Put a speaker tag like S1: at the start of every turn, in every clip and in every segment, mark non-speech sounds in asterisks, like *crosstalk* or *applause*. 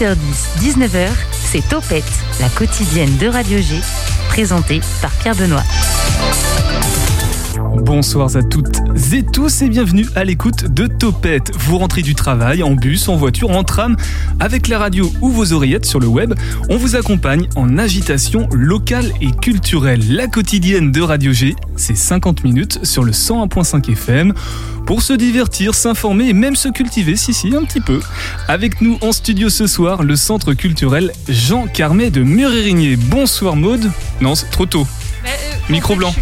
S1: 18h10, 19h, c'est Topette, la quotidienne de Radio G, présentée par Pierre Benoît.
S2: Bonsoir à toutes et tous et bienvenue à l'écoute de Topette. Vous rentrez du travail en bus, en voiture, en tram, avec la radio ou vos oreillettes sur le web. On vous accompagne en agitation locale et culturelle. La quotidienne de Radio G, c'est 50 minutes sur le 101.5 FM pour se divertir, s'informer et même se cultiver, si si, un petit peu. Avec nous en studio ce soir, le centre culturel Jean Carmet de Murérigné. Bonsoir Maude. Non, c'est trop tôt. Micro blanc.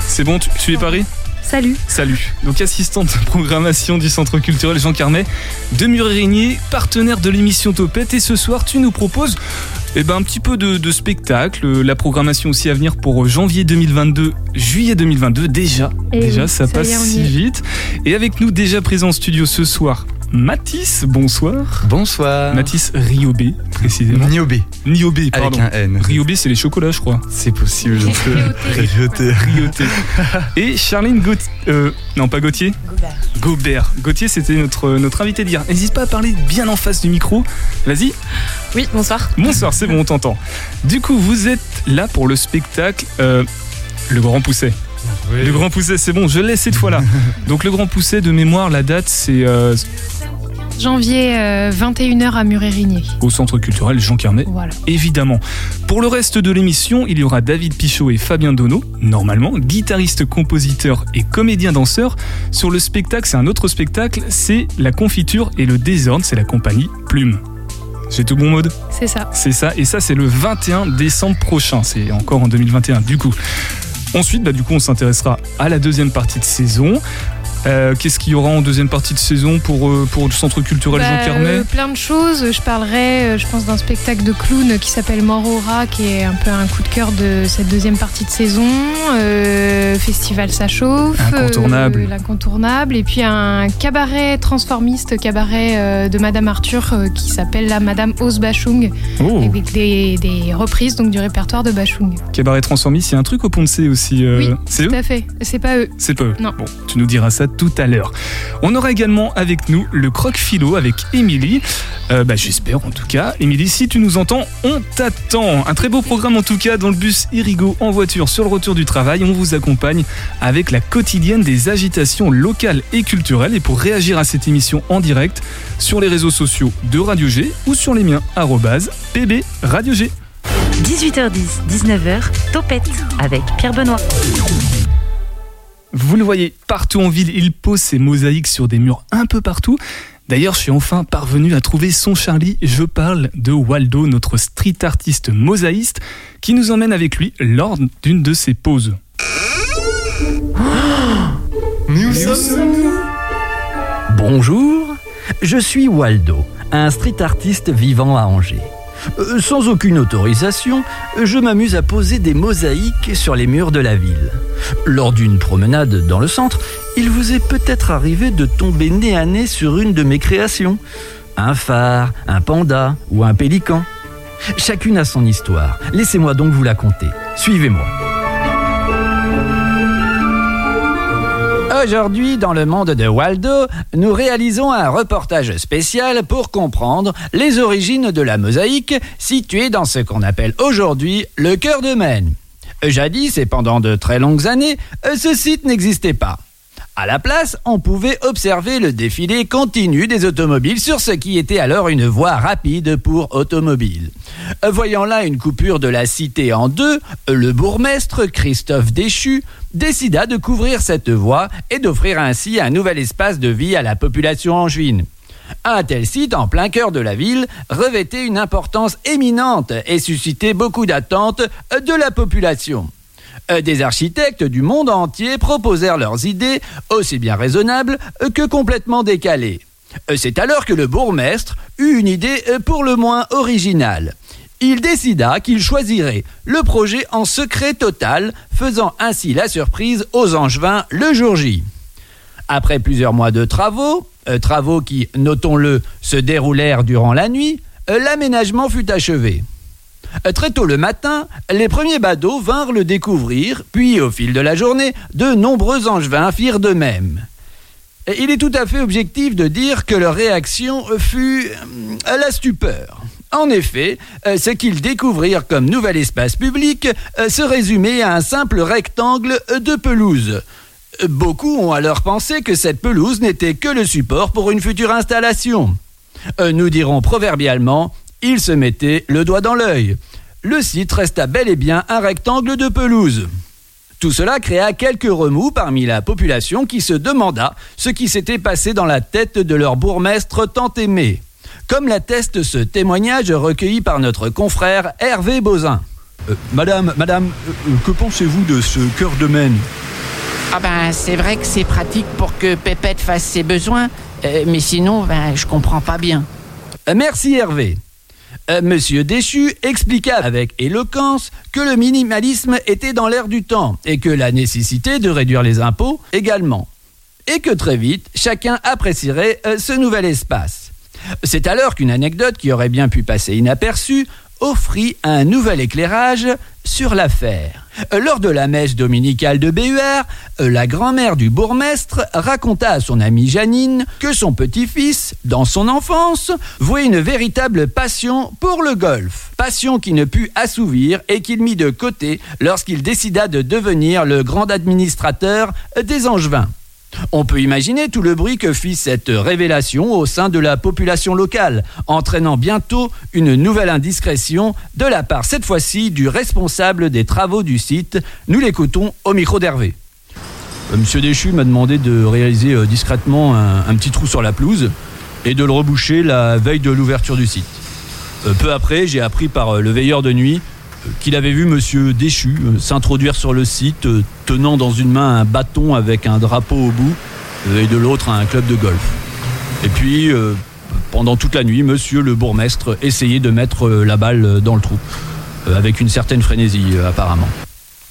S2: C'est bon, tu, es paré
S3: Salut.
S2: Salut. Donc assistante de programmation du Centre culturel Jean Carmet de Murérigné, partenaire de l'émission Topette. Et ce soir, tu nous proposes eh ben, un petit peu de, de spectacle, la programmation aussi à venir pour janvier 2022, juillet 2022. Déjà,
S3: Eh
S2: déjà,
S3: oui,
S2: ça
S3: ça
S2: passe si vite. Et avec nous déjà présent en studio ce soir, Mathis, bonsoir.
S4: Bonsoir.
S2: Mathis Riobé, précisément.
S4: Niobé,
S2: Niobé,
S4: avec
S2: pardon.
S4: un N.
S2: Riobé, c'est les chocolats, je crois.
S4: C'est possible, je.
S3: Rioté.
S4: Rioté.
S2: Rioté. *laughs* Et Charline Gauthier. euh, non, pas Gauthier. Gobert. Gauthier, c'était notre, notre invité d'hier. N'hésite pas à parler bien en face du micro. Vas-y.
S3: Oui, bonsoir.
S2: Bonsoir, c'est bon, on t'entend. Du coup, vous êtes là pour le spectacle euh, Le Grand Pousset. Le Grand Pousset, c'est bon, je l'ai cette fois-là. *laughs* Donc, le Grand Pousset, de mémoire, la date, c'est euh,
S3: Janvier, euh, 21h à Murérigné.
S2: au Centre culturel Jean Carmet.
S3: Voilà.
S2: Évidemment. Pour le reste de l'émission, il y aura David Pichot et Fabien Donneau, normalement, guitariste, compositeur et comédien danseur. Sur le spectacle, c'est un autre spectacle, c'est La confiture et le désordre, c'est la compagnie Plume. J'ai tout bon mode
S3: C'est ça.
S2: C'est ça, et ça c'est le 21 décembre prochain, c'est encore en 2021 du coup. Ensuite, bah, du coup, on s'intéressera à la deuxième partie de saison. Euh, Qu'est-ce qu'il y aura en deuxième partie de saison pour, euh, pour le centre culturel
S3: Bah,
S2: Jean Carmet
S3: euh, plein de choses. Je parlerai, je pense, d'un spectacle de clown qui s'appelle rat, qui est un peu un coup de cœur de cette deuxième partie de saison. Euh, Festival Ça chauffe.
S2: Incontournable.
S3: L'incontournable. Et puis un cabaret transformiste, cabaret de Madame Arthur, qui s'appelle la Madame Ose Bachung,
S2: Oh,
S3: avec des, des reprises donc, du répertoire de Bachung.
S2: Cabaret Transformiste, il y a un truc au Pont de C aussi.
S3: Oui,
S2: c'est eux
S3: Tout à fait. C'est pas eux.
S2: C'est pas eux.
S3: Non.
S2: Bon, tu nous diras ça tout à l'heure. On aura également avec nous le croque philo avec Émilie. Euh, bah, J'espère en tout cas. Émilie, si tu nous entends, on t'attend. Un très beau programme en tout cas dans le bus Irigo en voiture sur le retour du travail. On vous accompagne avec la quotidienne des agitations locales et culturelles. Et pour réagir à cette émission en direct, sur les réseaux sociaux de Radio G ou sur les miens, pb Radio G.
S1: 18h10, 19h, Topette avec Pierre Benoît.
S2: Vous le voyez, partout en ville, il pose ses mosaïques sur des murs un peu partout. D'ailleurs, je suis enfin parvenu à trouver son Charlie. Je parle de Waldo, notre street artiste mosaïste, qui nous emmène avec lui lors d'une de ses pauses.
S5: Bonjour, je suis Waldo, un street artiste vivant à Angers. Euh, sans aucune autorisation, je m'amuse à poser des mosaïques sur les murs de la ville. Lors d'une promenade dans le centre, il vous est peut-être arrivé de tomber nez à nez sur une de mes créations. Un phare, un panda ou un pélican. Chacune a son histoire. Laissez-moi donc vous la conter. Suivez-moi. Aujourd'hui, dans le monde de Waldo, nous réalisons un reportage spécial pour comprendre les origines de la mosaïque située dans ce qu'on appelle aujourd'hui le cœur de Maine. Jadis et pendant de très longues années, ce site n'existait pas. À la place, on pouvait observer le défilé continu des automobiles sur ce qui était alors une voie rapide pour automobiles. Voyant là une coupure de la cité en deux, le bourgmestre Christophe Déchu décida de couvrir cette voie et d'offrir ainsi un nouvel espace de vie à la population angevine. Un tel site, en plein cœur de la ville, revêtait une importance éminente et suscitait beaucoup d'attentes de la population. Euh, Des architectes du monde entier proposèrent leurs idées, aussi bien raisonnables euh, que complètement décalées. Euh, C'est alors que le bourgmestre eut une idée pour le moins originale. Il décida qu'il choisirait le projet en secret total, faisant ainsi la surprise aux Angevins le jour J. Après plusieurs mois de travaux, travaux qui, notons-le, se déroulèrent durant la nuit, l'aménagement fut achevé. Très tôt le matin, les premiers badauds vinrent le découvrir, puis au fil de la journée, de nombreux angevins firent de même. il est tout à fait objectif de dire que leur réaction fut euh, la stupeur. En effet, euh, ce qu'ils découvrirent comme nouvel espace public euh, se résumait à un simple rectangle de pelouse. Beaucoup ont alors pensé que cette pelouse n'était que le support pour une future installation. Nous dirons proverbialement, ils se mettaient le doigt dans l'œil. Le site resta bel et bien un rectangle de pelouse. Tout cela créa quelques remous parmi la population qui se demanda ce qui s'était passé dans la tête de leur bourgmestre tant aimé. Comme l'atteste ce témoignage recueilli par notre confrère Hervé Bozin.
S4: Euh, madame, madame, euh, que pensez-vous de ce cœur de Maine?
S6: Ah ben, c'est vrai que c'est pratique pour que Pépette fasse ses besoins, euh, mais sinon, ben, je comprends pas bien.
S5: Merci Hervé. Euh, Monsieur Déchu expliqua avec éloquence que le minimalisme était dans l'air du temps et que la nécessité de réduire les impôts également. Et que très vite, chacun apprécierait euh, ce nouvel espace. C'est alors qu'une anecdote qui aurait bien pu passer inaperçue offrit un nouvel éclairage sur l'affaire. Lors de la messe dominicale de BUR, la grand-mère du bourgmestre raconta à son amie Janine que son petit-fils, dans son enfance, vouait une véritable passion pour le golf. Passion qui ne put assouvir et qu'il mit de côté lorsqu'il décida de devenir le grand administrateur des Angevins. On peut imaginer tout le bruit que fit cette révélation au sein de la population locale, entraînant bientôt une nouvelle indiscrétion de la part cette fois-ci du responsable des travaux du site. Nous l'écoutons au micro d'Hervé.
S4: Euh, Monsieur Déchu m'a demandé de réaliser euh, discrètement un, un petit trou sur la pelouse et de le reboucher la veille de l'ouverture du site. Euh, peu après, j'ai appris par le veilleur de nuit qu'il avait vu Monsieur Déchu euh, s'introduire sur le site euh, tenant dans une main un bâton avec un drapeau au bout euh, et de l'autre un club de golf. Et puis, pendant toute la nuit, Monsieur le bourgmestre essayait de mettre la balle dans le trou, avec une certaine frénésie apparemment.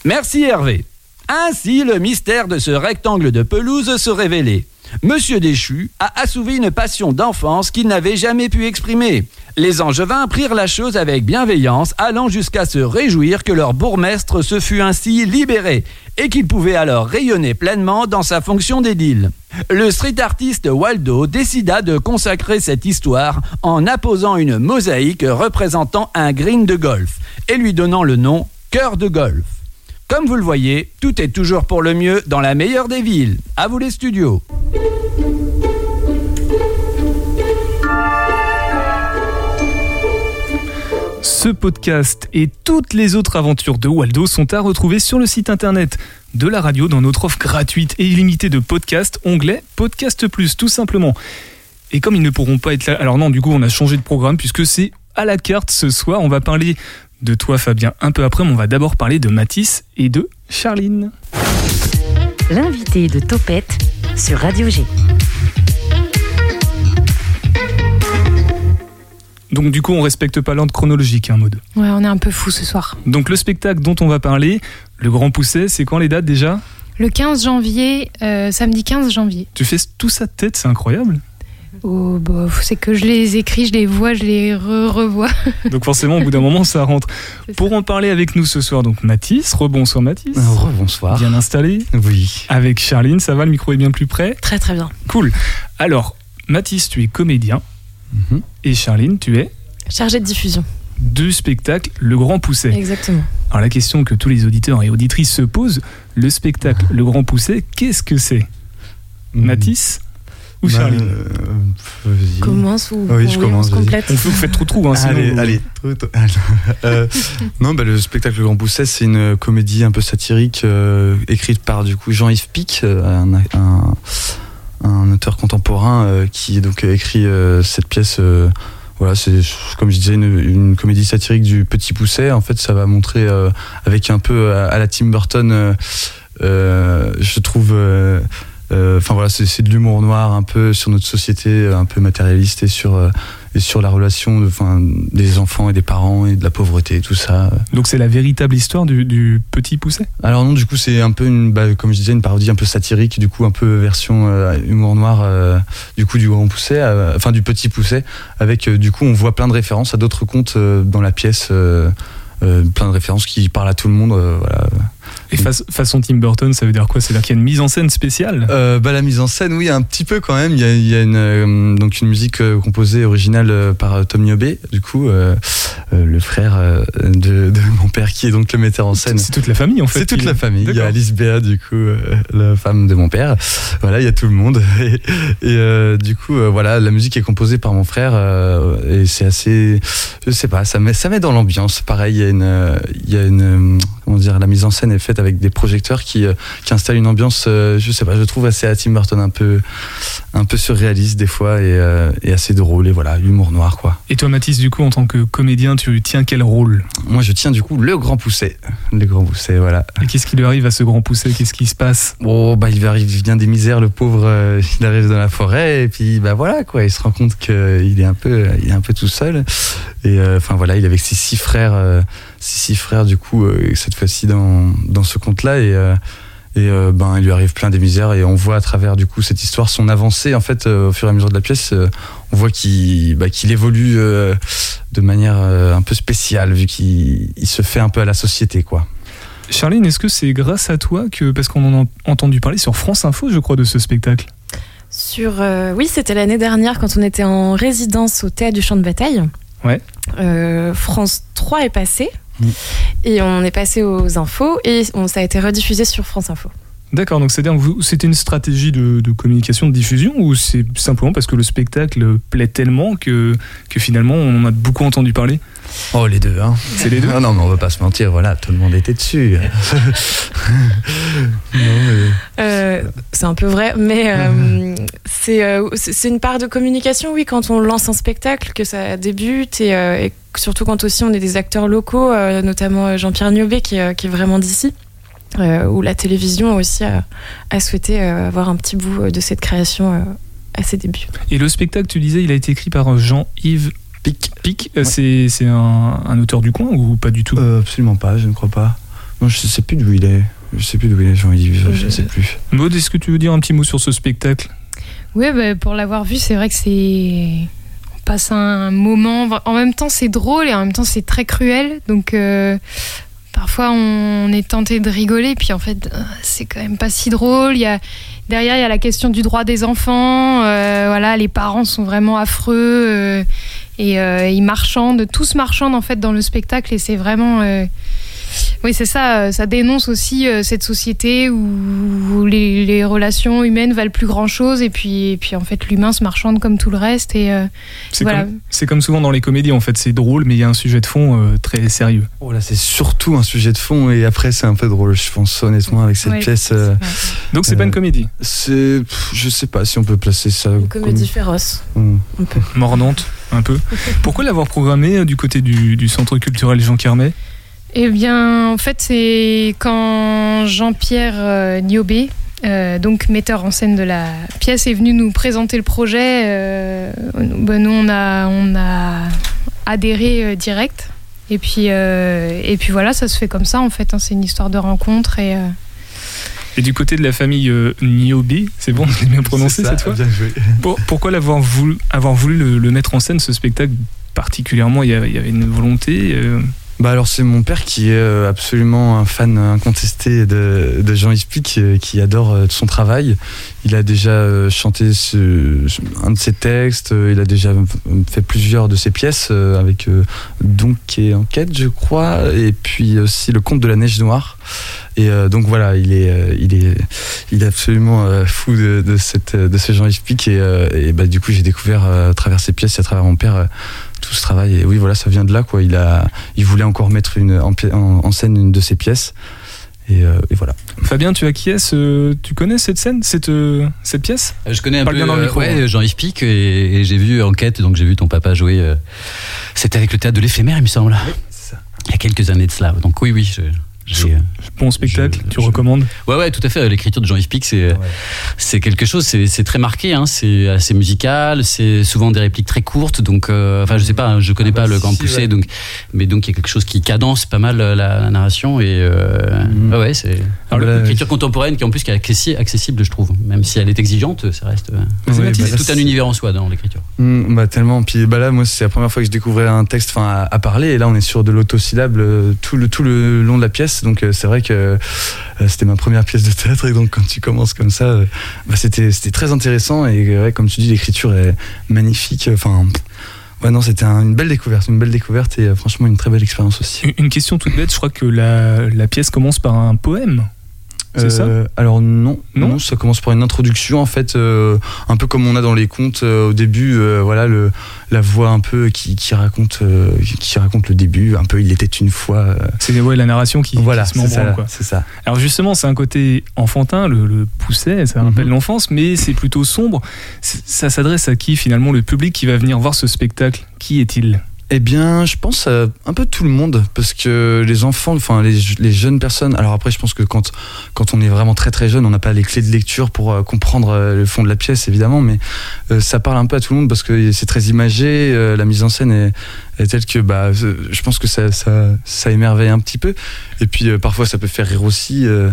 S5: Merci Hervé. Ainsi, le mystère de ce rectangle de pelouse se révélait. Monsieur Déchu a assouvi une passion d'enfance qu'il n'avait jamais pu exprimer. Les Angevins prirent la chose avec bienveillance, allant jusqu'à se réjouir que leur bourgmestre se fût ainsi libéré et qu'il pouvait alors rayonner pleinement dans sa fonction d'édile. Le street artiste Waldo décida de consacrer cette histoire en apposant une mosaïque représentant un green de golf et lui donnant le nom Cœur de golf. Comme vous le voyez, tout est toujours pour le mieux dans la meilleure des villes. À vous les studios.
S2: Ce podcast et toutes les autres aventures de Waldo sont à retrouver sur le site internet de la radio dans notre offre gratuite et illimitée de podcasts, onglet Podcast Plus, tout simplement. Et comme ils ne pourront pas être là, alors non, du coup, on a changé de programme puisque c'est à la carte ce soir. On va parler de toi, Fabien, un peu après, mais on va d'abord parler de Mathis et de Charline.
S1: L'invité de Topette sur Radio G.
S2: Donc, du coup, on respecte pas l'ordre chronologique, hein, mode.
S3: Ouais, on est un peu fou ce soir.
S2: Donc, le spectacle dont on va parler, le Grand Pousset, c'est quand les dates déjà?
S3: Le 15 janvier, euh, samedi 15 janvier.
S2: Tu fais tout ça de tête, c'est incroyable.
S3: Oh, bah, c'est que je les écris, je les vois, je les re revois. *laughs*
S2: Donc, forcément, au bout d'un moment, ça rentre. Pour en parler avec nous ce soir, donc Mathis, rebonsoir Mathis.
S4: bonsoir.
S2: Bien installé.
S4: Oui.
S2: Avec Charline, ça va, le micro est bien plus près?
S7: Très très bien.
S2: Cool. Alors, Mathis, tu es comédien.
S4: Mhm.
S2: Et Charline, tu es?
S7: Chargé de diffusion.
S2: du spectacle Le Grand Pousset.
S7: Exactement.
S2: Alors, la question que tous les auditeurs et auditrices se posent, le spectacle Le Grand Pousset, qu'est-ce que c'est? Mathis ou
S4: Bah,
S2: Charline
S4: euh, vas-y.
S7: Commence ou
S4: Oui, je
S7: on
S4: commence,
S7: se
S4: vas-y.
S7: complète.
S2: On fait, vous faites trop trou, hein, sinon
S4: Allez. *laughs* Euh, non, bah, le spectacle Le Grand Pousset, c'est une comédie un peu satirique euh, écrite par du coup Jean-Yves Pic, euh, un, un, un auteur contemporain euh, qui donc a écrit euh, cette pièce. euh, voilà, c'est comme je disais une, une comédie satirique du Petit Pousset. En fait, ça va montrer euh, avec un peu à, à la Tim Burton. euh, euh, je trouve. Euh, Enfin voilà, c'est de l'humour noir un peu sur notre société, euh, un peu matérialiste et sur euh, et sur la relation de, enfin, des enfants et des parents et de la pauvreté et tout ça.
S2: Donc, c'est la véritable histoire du, du petit Pousset?
S4: Alors non, du coup, c'est un peu une, bah, comme je disais, une parodie un peu satirique, du coup, un peu version euh, humour noir, euh, du coup, du grand pousset, euh, enfin du petit pousset, avec, du coup, on voit plein de références à d'autres contes dans la pièce, plein de références qui parlent à tout le monde, voilà.
S2: Et face- façon Tim Burton, ça veut dire quoi? C'est-à-dire qu'il y a une mise en scène spéciale?
S4: Euh, bah, la mise en scène, oui, un petit peu quand même. Il y a, il y a une, euh, donc une musique euh, composée originale par Tom Niobé, du coup, le frère de, de mon père qui est donc le metteur en scène.
S2: C'est toute la famille en fait.
S4: C'est toute la famille. Il y a. Alice Béa, du coup, la femme de mon père. Voilà, il y a tout le monde. *laughs* Et, et, du coup, voilà, la musique est composée par mon frère et c'est assez, je sais pas, ça met, ça met dans l'ambiance. Pareil, il y a une, il y a une, comment dire, la mise en scène est faite avec des projecteurs qui, euh, qui installent une ambiance, euh, je sais pas, je trouve assez à Tim Burton, un peu, un peu surréaliste des fois et, euh, et assez drôle. Et voilà, humour noir, quoi.
S2: Et toi Mathis, du coup, en tant que comédien, tu tiens quel rôle?
S4: Moi, je tiens du coup le grand pousset, le grand pousset, voilà.
S2: Et qu'est-ce qui lui arrive à ce grand poussé Qu'est-ce qui se passe?
S4: Oh bah il arrive, il vient des misères, le pauvre. euh, il arrive dans la forêt et puis bah voilà quoi. Il se rend compte qu'il est un peu, il est un peu tout seul. Et euh, enfin voilà, il est avec ses six frères, euh, six frères du coup euh, cette fois-ci dans dans ce conte-là et euh, et euh, ben il lui arrive plein des misères et on voit à travers du coup cette histoire son avancée en fait euh, au fur et à mesure de la pièce. euh, on voit qu'il bah, qu'il évolue euh, de manière euh, un peu spéciale vu qu'il il se fait un peu à la société quoi.
S2: Charline, est-ce que c'est grâce à toi que, parce qu'on en a entendu parler sur France Info, je crois, de ce spectacle?
S7: Sur, euh, oui, c'était l'année dernière quand on était en résidence au Théâtre du Champ de Bataille.
S2: Ouais.
S7: Euh, France 3 est passé
S4: Mm.
S7: et on est passé aux infos et on, ça a été rediffusé sur France Info.
S2: D'accord, donc c'est-à-dire que vous- c'était une stratégie de, de communication, de diffusion, ou c'est simplement parce que le spectacle plaît tellement que, que finalement on en a beaucoup entendu parler?
S4: Oh les deux hein.
S2: C'est les deux?
S4: Non, non, mais on va pas se mentir, voilà, tout le monde était dessus. *laughs* Non, mais-
S7: Euh, c'est un peu vrai, mais euh, c'est euh, c'est c'est une part de communication, oui, quand on lance un spectacle, que ça débute, et, euh, et surtout quand aussi on est des acteurs locaux, euh, notamment Jean-Pierre Niobé, qui, est- qui est vraiment d'ici, euh, où la télévision aussi a, a souhaité euh, avoir un petit bout de cette création euh, à ses débuts.
S2: Et le spectacle, tu disais, il a été écrit par Jean-Yves Pic. Pic, euh, c'est c'est un, un auteur du coin ou pas du tout?
S4: Euh, absolument pas, je ne crois pas. Non, je sais plus d'où il est. Je sais plus d'où il est, Jean-Yves, je
S7: Euh,
S4: ne sais plus.
S2: Maud, est-ce que tu veux dire un petit mot sur ce spectacle?
S3: Oui, bah, pour l'avoir vu, c'est vrai que c'est. Passe un moment. En même temps, c'est drôle et en même temps, c'est très cruel. Donc, euh, parfois, on est tenté de rigoler. Puis, en fait, euh, c'est quand même pas si drôle. Il y a... Derrière, il y a la question du droit des enfants. Euh, voilà, les parents sont vraiment affreux. et ils marchandent, tous marchandent en fait dans le spectacle. Et c'est vraiment. Oui, c'est ça. euh, Ça dénonce aussi euh, cette société où, les, les relations humaines valent plus grand chose et puis, et puis en fait l'humain se marchande comme tout le reste. Et euh,
S2: C'est
S3: voilà.
S2: comme, c'est comme souvent dans les comédies, en fait, c'est drôle, mais il y a un sujet de fond euh, très sérieux.
S4: Oh là, c'est surtout un sujet de fond et après, c'est un peu drôle, je pense, honnêtement, avec cette
S3: Ouais,
S4: pièce.
S3: c'est
S4: euh.
S2: Donc c'est
S4: Euh,
S2: pas une comédie?
S4: C'est. pff, Je sais pas si on peut placer ça.
S7: Une comédie féroce.
S4: comme-
S7: Un peu.
S2: mordante, un peu. *laughs* Pourquoi l'avoir programmé euh, du côté du, du centre culturel Jean Carmet?
S3: Eh bien, en fait, c'est quand Jean-Pierre euh, Niobé, euh, donc metteur en scène de la pièce, est venu nous présenter le projet. euh, ben, nous, on a, on a adhéré euh, direct. Et puis, euh, et puis voilà, ça se fait comme ça en fait. hein, c'est une histoire de rencontre et euh,
S2: Et du côté de la famille euh, Niobe, c'est bon, *laughs* je l'ai bien prononcé
S4: ça,
S2: cette fois
S4: bien joué. *laughs*
S2: Pour- Pourquoi l'avoir voulu, avoir voulu le, le mettre en scène, ce spectacle particulièrement? Il y avait, il y avait une volonté euh,
S4: Bah alors c'est mon père qui est euh, absolument un fan incontesté de, de Jean-Yves Pic, euh, qui adore euh, son travail. Il a déjà chanté un de ses textes, il a déjà fait plusieurs de ses pièces avec Donk et Enquête, je crois, et puis aussi Le Conte de la Neige Noire. Et donc voilà, il est, il est, il est absolument fou de, de, cette, de ce Jean-Yves Pic. Et, et bah, du coup, j'ai découvert à travers ses pièces et à travers mon père tout ce travail. Et oui, voilà, ça vient de là. Quoi. Il, a, il voulait encore mettre une, en, en- en scène une de ses pièces. Et, euh, et voilà.
S2: Fabien, tu acquiesces euh, Tu connais cette scène, cette, euh, cette pièce?
S8: Euh, Je connais un
S2: Parle
S8: peu
S2: bien dans le
S8: euh,
S2: micro,
S8: ouais,
S2: hein.
S8: Jean-Yves Pic et, et j'ai vu Enquête, donc j'ai vu ton papa jouer. euh, C'était avec le théâtre de l'éphémère, il me semble, il y a quelques années de cela. Donc oui, oui. je- euh,
S2: Bon spectacle,
S8: Je-
S2: tu
S8: je-
S2: recommandes
S8: Ouais, ouais, tout à fait. L'écriture de Jean-Yves Pic, c'est c'est quelque chose, c'est c'est très marqué, hein, c'est assez musical, c'est souvent des répliques très courtes, donc, euh, enfin, je sais pas, hein, je connais
S4: Ah bah
S8: pas le
S4: si,
S8: Grand Poussé,
S4: ouais.
S8: donc, mais donc il y a quelque chose qui cadence pas mal euh, la, la narration et euh,
S4: Mhm.
S8: ouais, ouais, c'est l'écriture contemporaine qui en plus qui est accessi- accessible, je trouve, même si elle est exigeante, ça reste. euh,
S2: Vas-y,
S4: Ouais, bah
S8: tout un
S4: c'est-
S8: univers en soi dans l'écriture.
S4: Mm, bah tellement. Puis bah là, moi, c'est la première fois que je découvrais un texte, enfin, à, à parler. Et là, on est sur de l'autosyllabe euh, tout le tout le long de la pièce. Donc euh, c'est vrai que euh, c'était ma première pièce de théâtre et donc quand tu commences comme ça, euh, bah, c'était très intéressant et ouais, comme tu dis, l'écriture est magnifique. Enfin. Ouais, non, c'était un- une belle découverte, une belle découverte et franchement une très belle expérience aussi.
S2: Une- question toute bête, je crois que la pièce commence par un poème. C'est ça
S4: Euh, Alors non,
S2: Non
S4: non, ça commence par une introduction en fait, euh, un peu comme on a dans les contes euh, au début, voilà le la voix un peu qui, qui raconte qui raconte le début, un peu il était une fois.
S2: C'est ouais, la narration qui,
S4: voilà,
S2: qui se
S4: c'est ça,
S2: quoi.
S4: c'est ça.
S2: Alors justement, c'est un côté enfantin, le, le pousset, ça rappelle
S4: Mhm.
S2: l'enfance, mais c'est plutôt sombre. Ça s'adresse à qui finalement Le public qui va venir voir ce spectacle, qui est-il?
S4: Eh bien, je pense à un peu tout le monde, parce que les enfants, enfin les, jeunes personnes. Alors après, je pense que quand quand on est vraiment très très jeune, on n'a pas les clés de lecture pour euh, comprendre euh, le fond de la pièce, évidemment, mais euh, ça parle un peu à tout le monde parce que c'est très imagé, euh, la mise en scène est, est telle que bah, euh, je pense que ça, ça, ça émerveille un petit peu. Et puis euh, parfois, ça peut faire rire aussi. euh,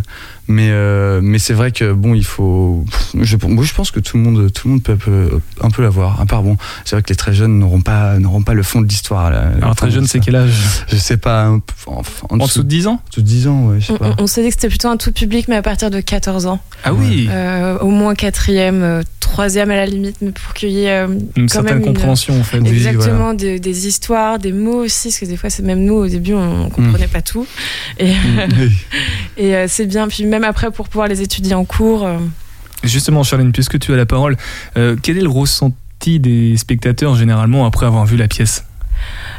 S4: mais euh, mais c'est vrai que bon, il faut. Je, moi, je pense que tout le monde, tout le monde peut, peut un peu l'avoir. À part bon, c'est vrai que les très jeunes n'auront pas n'auront pas le fond de l'histoire.
S2: Alors très jeune, c'est quel âge?
S4: Je sais pas. En, en
S2: En dessous de 10 ans?
S4: Dessous de 10 ans, ouais, je sais
S7: On,
S4: pas.
S7: on- on s'est dit que c'était plutôt un tout public, mais à partir de 14 ans.
S2: Ah oui
S7: Euh, au moins quatrième, troisième à la limite, mais pour qu'il y ait euh,
S2: Une
S7: quand
S2: certaine
S7: même une-
S2: compréhension en fait.
S4: Oui,
S7: exactement des, des histoires, des mots aussi, parce que des fois, c'est même nous, au début, on ne comprenait pas tout. Et,
S4: Oui. *laughs*
S7: et euh, c'est bien. Puis même après, pour pouvoir les étudier en cours. euh,
S2: Justement, Charlène, puisque tu as la parole, euh, quel est le ressenti des spectateurs généralement après avoir vu la pièce?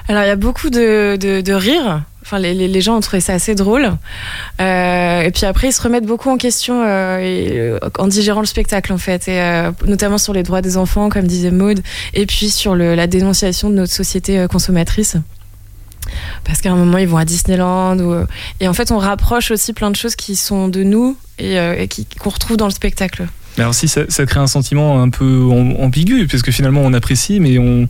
S7: Alors, il y a beaucoup de, de, de rire. Enfin, les, les, les gens ont trouvé ça assez drôle. Euh, et puis après, ils se remettent beaucoup en question euh, euh, en digérant le spectacle, en fait. Et, notamment sur les droits des enfants, comme disait Maude. Et puis sur le, la dénonciation de notre société consommatrice. Parce qu'à un moment, ils vont à Disneyland. Ou, et en fait, on rapproche aussi plein de choses qui sont de nous et, et qu'on retrouve dans le spectacle.
S2: Mais Alors si ça, ça crée un sentiment un peu am- ambigu, parce que finalement on apprécie, mais on,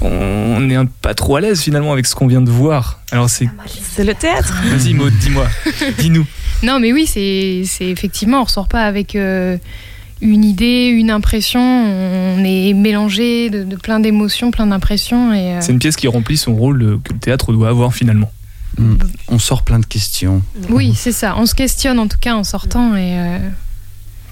S2: on n'est pas trop à l'aise finalement avec ce qu'on vient de voir. Alors c'est...
S7: C'est le théâtre. *laughs*
S2: Vas-y Maud, dis-moi, *laughs* dis-nous.
S3: Non, mais oui, c'est c'est effectivement, on ressort pas avec euh, une idée, une impression. On est mélangé de, de plein d'émotions, plein d'impressions. Et, euh,
S2: C'est une pièce qui remplit son rôle euh, que le théâtre doit avoir finalement.
S4: Mm. On sort plein de questions.
S3: oui, c'est ça. On se questionne en tout cas en sortant. Et, euh,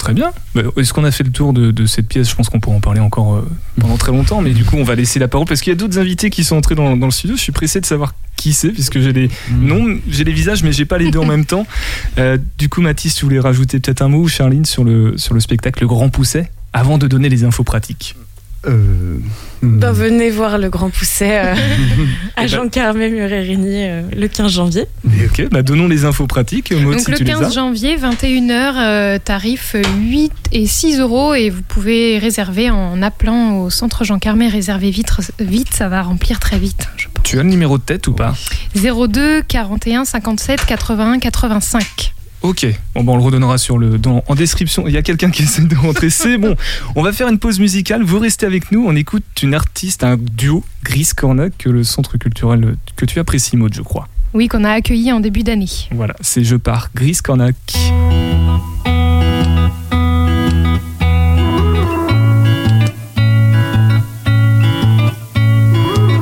S2: Très bien. Est-ce qu'on a fait le tour de, de cette pièce? Je pense qu'on pourra en parler encore euh, pendant très longtemps, mais du coup on va laisser la parole parce qu'il y a d'autres invités qui sont entrés dans, dans le studio. Je suis pressé de savoir qui c'est, puisque j'ai les noms, j'ai les visages, mais j'ai pas les deux en même temps. *laughs* Euh, du coup, Mathis, tu voulais rajouter peut-être un mot, ou Charline, sur le, sur le spectacle Le Grand Pousset, avant de donner les infos pratiques?
S4: Euh,
S7: Ben, venez voir le Grand Pousset euh, *laughs* à
S2: ben-
S7: Jean Carmé Muré-Rigny euh, le 15 janvier.
S2: Et ok, bah donnons les infos pratiques. Maud,
S3: donc
S2: si
S3: le
S2: tu les as.
S3: 15 janvier, 21h, euh, tarif 8 et 6 euros. Et vous pouvez réserver en appelant au centre Jean Carmé. Réservez vite, vite, ça va remplir très vite. je pense.
S2: Tu as le numéro de tête ou pas?
S3: 02 41 57 81 85.
S2: Ok, bon, bah, on le redonnera sur le, dans- en description. Il y a quelqu'un qui essaie de rentrer, c'est bon. *laughs* On va faire une pause musicale, vous restez avec nous. On écoute une artiste, un duo, Gris Cornac, que le centre culturel que tu apprécies, Maud, je crois.
S3: Oui, qu'on a accueilli en début d'année.
S2: Voilà, c'est Je pars, Gris Cornac.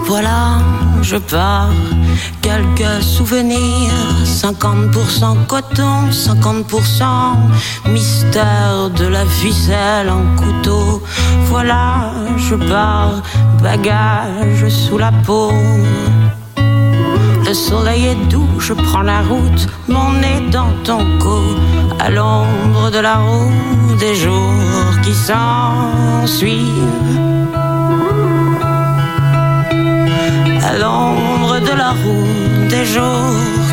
S9: Voilà, je pars, quelques souvenirs, 50% coton, 50% mystère de la ficelle en couteau. Voilà, je pars, bagage sous la peau. Le soleil est doux, je prends la route, mon nez dans ton cou, à l'ombre de la roue des jours qui s'ensuivent. à l'ombre de la roue des jours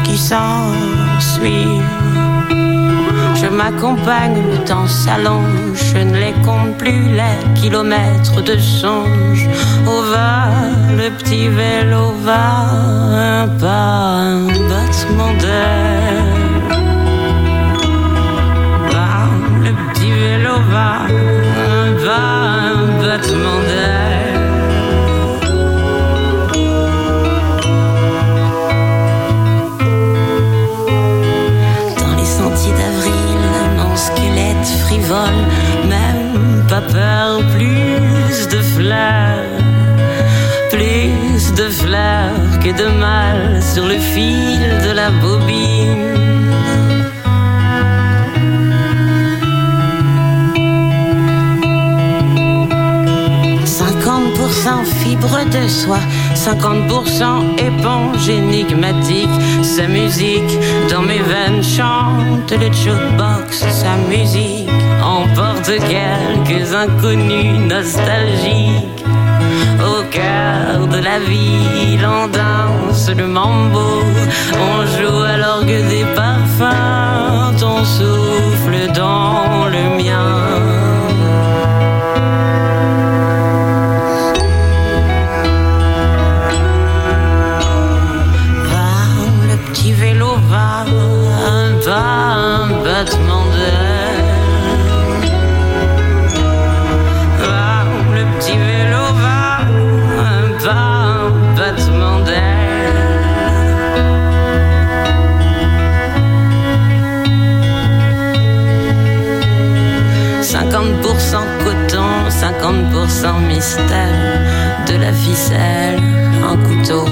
S9: Je m'accompagne, le temps s'allonge, je ne les compte plus les kilomètres de songe. Au va, le petit vélo va, un pas, un battement d'air. Va, le petit vélo va, un pas, un battement d'air. Plus de fleurs, plus de fleurs que de mal sur le fil de la bobine. 50% fibre de soie, 50% éponge énigmatique. Sa musique dans mes veines chante le jukebox, sa musique emporte quelques inconnus nostalgiques. Au cœur de la ville, on danse le mambo, on joue à l'orgue des parfums, ton souffle dans le mien. 50% mystère, de la ficelle, un couteau.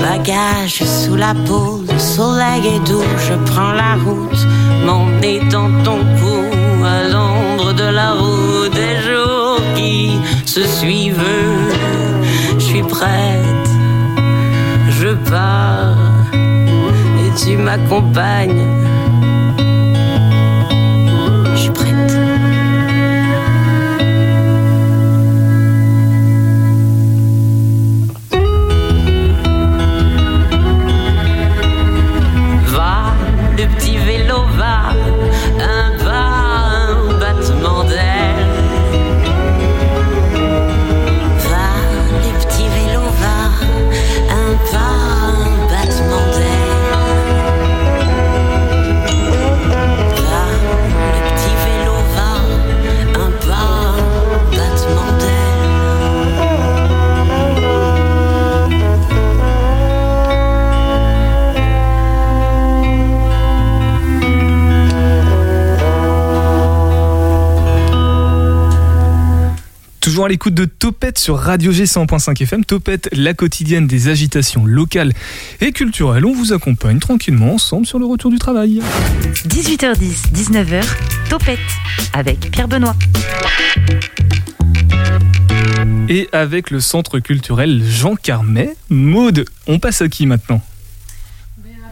S9: Bagage sous la peau, le soleil est doux, je prends la route, mon dans ton cou, à l'ombre de la roue des jours qui se suivent. Je suis prête, je pars, et tu m'accompagnes.
S2: Toujours à l'écoute de Topette sur Radio G 100.5 FM. Topette, la quotidienne des agitations locales et culturelles. On vous accompagne tranquillement ensemble sur le retour du travail.
S1: 18h10, 19h, Topette avec Pierre Benoît.
S2: Et avec le centre culturel Jean Carmet. Maude, on passe à qui maintenant?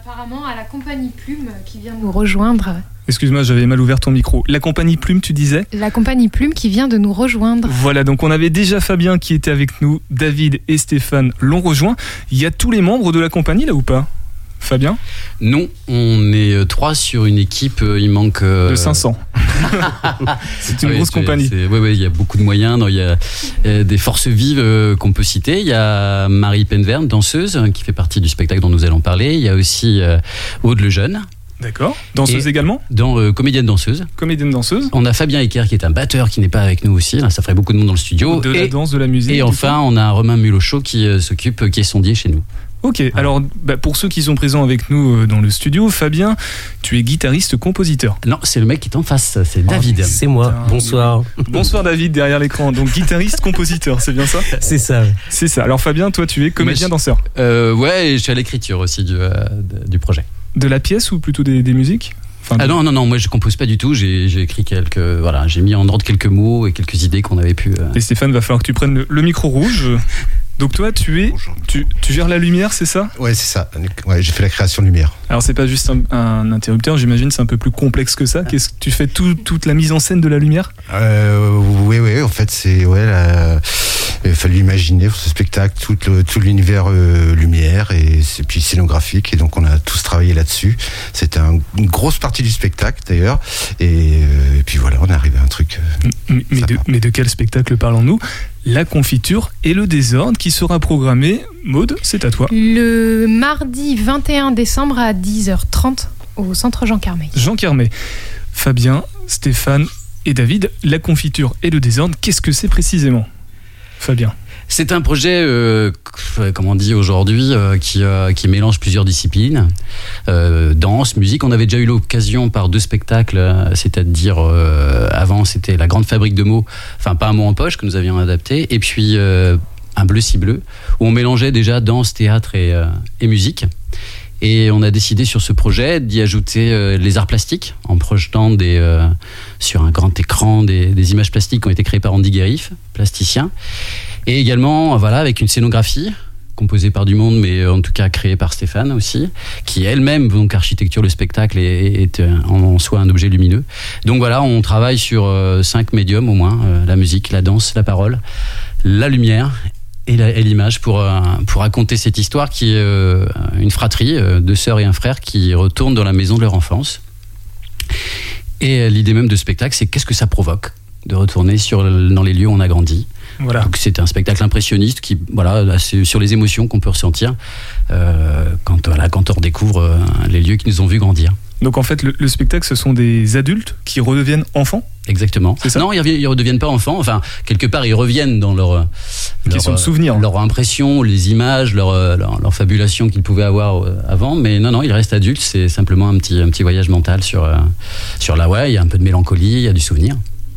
S3: Apparemment, à la compagnie Plume qui vient nous rejoindre.
S2: Excuse-moi, j'avais mal ouvert ton micro. La compagnie Plume, tu disais
S3: La compagnie Plume qui vient de nous rejoindre.
S2: Voilà, donc on avait déjà Fabien qui était avec nous, David et Stéphane l'ont rejoint. Il y a tous les membres de la compagnie là ou pas? Fabien?
S8: Non, on est euh, trois sur une équipe, euh, il manque... euh,
S2: De 500. *laughs* C'est une
S8: oui,
S2: grosse compagnie.
S8: c'est- Oui, oui, il y a beaucoup de moyens. Il y a euh, des forces vives euh, qu'on peut citer. Il y a Marie Penverne, danseuse, hein, qui fait partie du spectacle dont nous allons parler. Il y a aussi euh, Aude Lejeune,
S2: D'accord. Danseuse
S8: Et-
S2: également
S8: dans euh, comédienne danseuse.
S2: Comédienne danseuse
S8: On a Fabien Ecker qui est un batteur qui n'est pas avec nous aussi. Là, ça ferait beaucoup de monde dans le studio.
S2: De la danse, de la musique
S8: et enfin, on a Romain Mulochot qui euh, s'occupe, qui est sondier chez nous.
S2: Ok, alors bah, pour ceux qui sont présents avec nous euh, dans le studio, Fabien, tu es guitariste-compositeur.
S8: Non, c'est le mec qui est en face, c'est David.
S10: C'est moi.
S2: Putain,
S10: Bonsoir.
S2: Bonsoir David derrière l'écran, donc guitariste-compositeur, *laughs* c'est bien ça
S10: C'est ça. ouais.
S2: C'est ça. Alors Fabien, toi tu es comédien-danseur.
S8: Euh, ouais, et je suis à l'écriture aussi du, euh, du projet.
S2: De la pièce ou plutôt des, des musiques Enfin,
S8: Ah non, non, non, moi je compose pas du tout. J'ai j'ai écrit quelques. Voilà, j'ai mis en ordre quelques mots et quelques idées qu'on avait pu. euh,
S2: Et Stéphane, va falloir que tu prennes le, le micro rouge. Donc toi, tu es, tu, tu gères la lumière, c'est ça?
S11: Ouais, c'est ça. Ouais, j'ai fait la création de lumière.
S2: Alors c'est pas juste un, un interrupteur, j'imagine c'est un peu plus complexe que ça. Qu'est-ce que tu fais tout- toute la mise en scène de la lumière?
S11: Euh, oui, oui, en fait, c'est ouais, la- il a fallu imaginer pour ce spectacle tout le- tout l'univers euh, lumière et puis scénographique et donc on a tous travaillé là-dessus. C'était un- une grosse partie du spectacle d'ailleurs et, euh, et puis voilà, on est arrivé à un truc. euh,
S2: mais, de, mais de quel spectacle parlons-nous? La confiture et le désordre qui sera programmé. Maude, c'est à toi.
S3: Le mardi 21 décembre à 10h30 au centre Jean Carmet.
S2: Jean Carmet, Fabien, Stéphane et David, la confiture et le désordre, qu'est-ce que c'est précisément?
S8: C'est un projet, euh, comme on dit aujourd'hui, euh, qui, euh, qui mélange plusieurs disciplines. Danse, musique. On avait déjà eu l'occasion par deux spectacles, c'est-à-dire avant c'était La Grande Fabrique de mots, enfin pas un mot en poche que nous avions adapté, et puis un bleu si bleu, où on mélangeait déjà danse, théâtre et musique. Et on a décidé sur ce projet d'y ajouter euh, les arts plastiques en projetant euh, sur un grand écran des, images plastiques qui ont été créées par Andy Guérif, plasticien. Et également, voilà, avec une scénographie composée par du monde, mais en tout cas créée par Stéphane aussi, qui elle-même donc architecture le spectacle est euh, en soi un objet lumineux. Donc voilà, on travaille sur cinq médiums au moins la musique, la danse, la parole, la lumière et la- et l'image pour euh, pour raconter cette histoire qui est euh, une fratrie, euh, deux sœurs et un frère qui retournent dans la maison de leur enfance. Et l'idée même de spectacle, c'est qu'est-ce que ça provoque de retourner sur dans les lieux où on a grandi.
S2: Voilà.
S8: Donc c'est un spectacle impressionniste qui, voilà, sur les émotions qu'on peut ressentir euh, quand, voilà, quand on redécouvre les lieux qui nous ont vu grandir.
S2: Donc en fait, le, le spectacle, ce sont des adultes qui redeviennent enfants.
S8: Exactement.
S2: C'est ça
S8: Non, ils ils redeviennent pas enfants. Enfin, quelque part, ils reviennent dans leur, euh, leur
S2: de
S8: euh,
S2: souvenir.
S8: leur impression, les images, leur, euh, leur, leur fabulation qu'ils pouvaient avoir avant. Mais non, non, ils restent adultes. C'est simplement un petit, un petit voyage mental sur, sur la ouais. Il y a un peu de mélancolie, il y a du souvenir.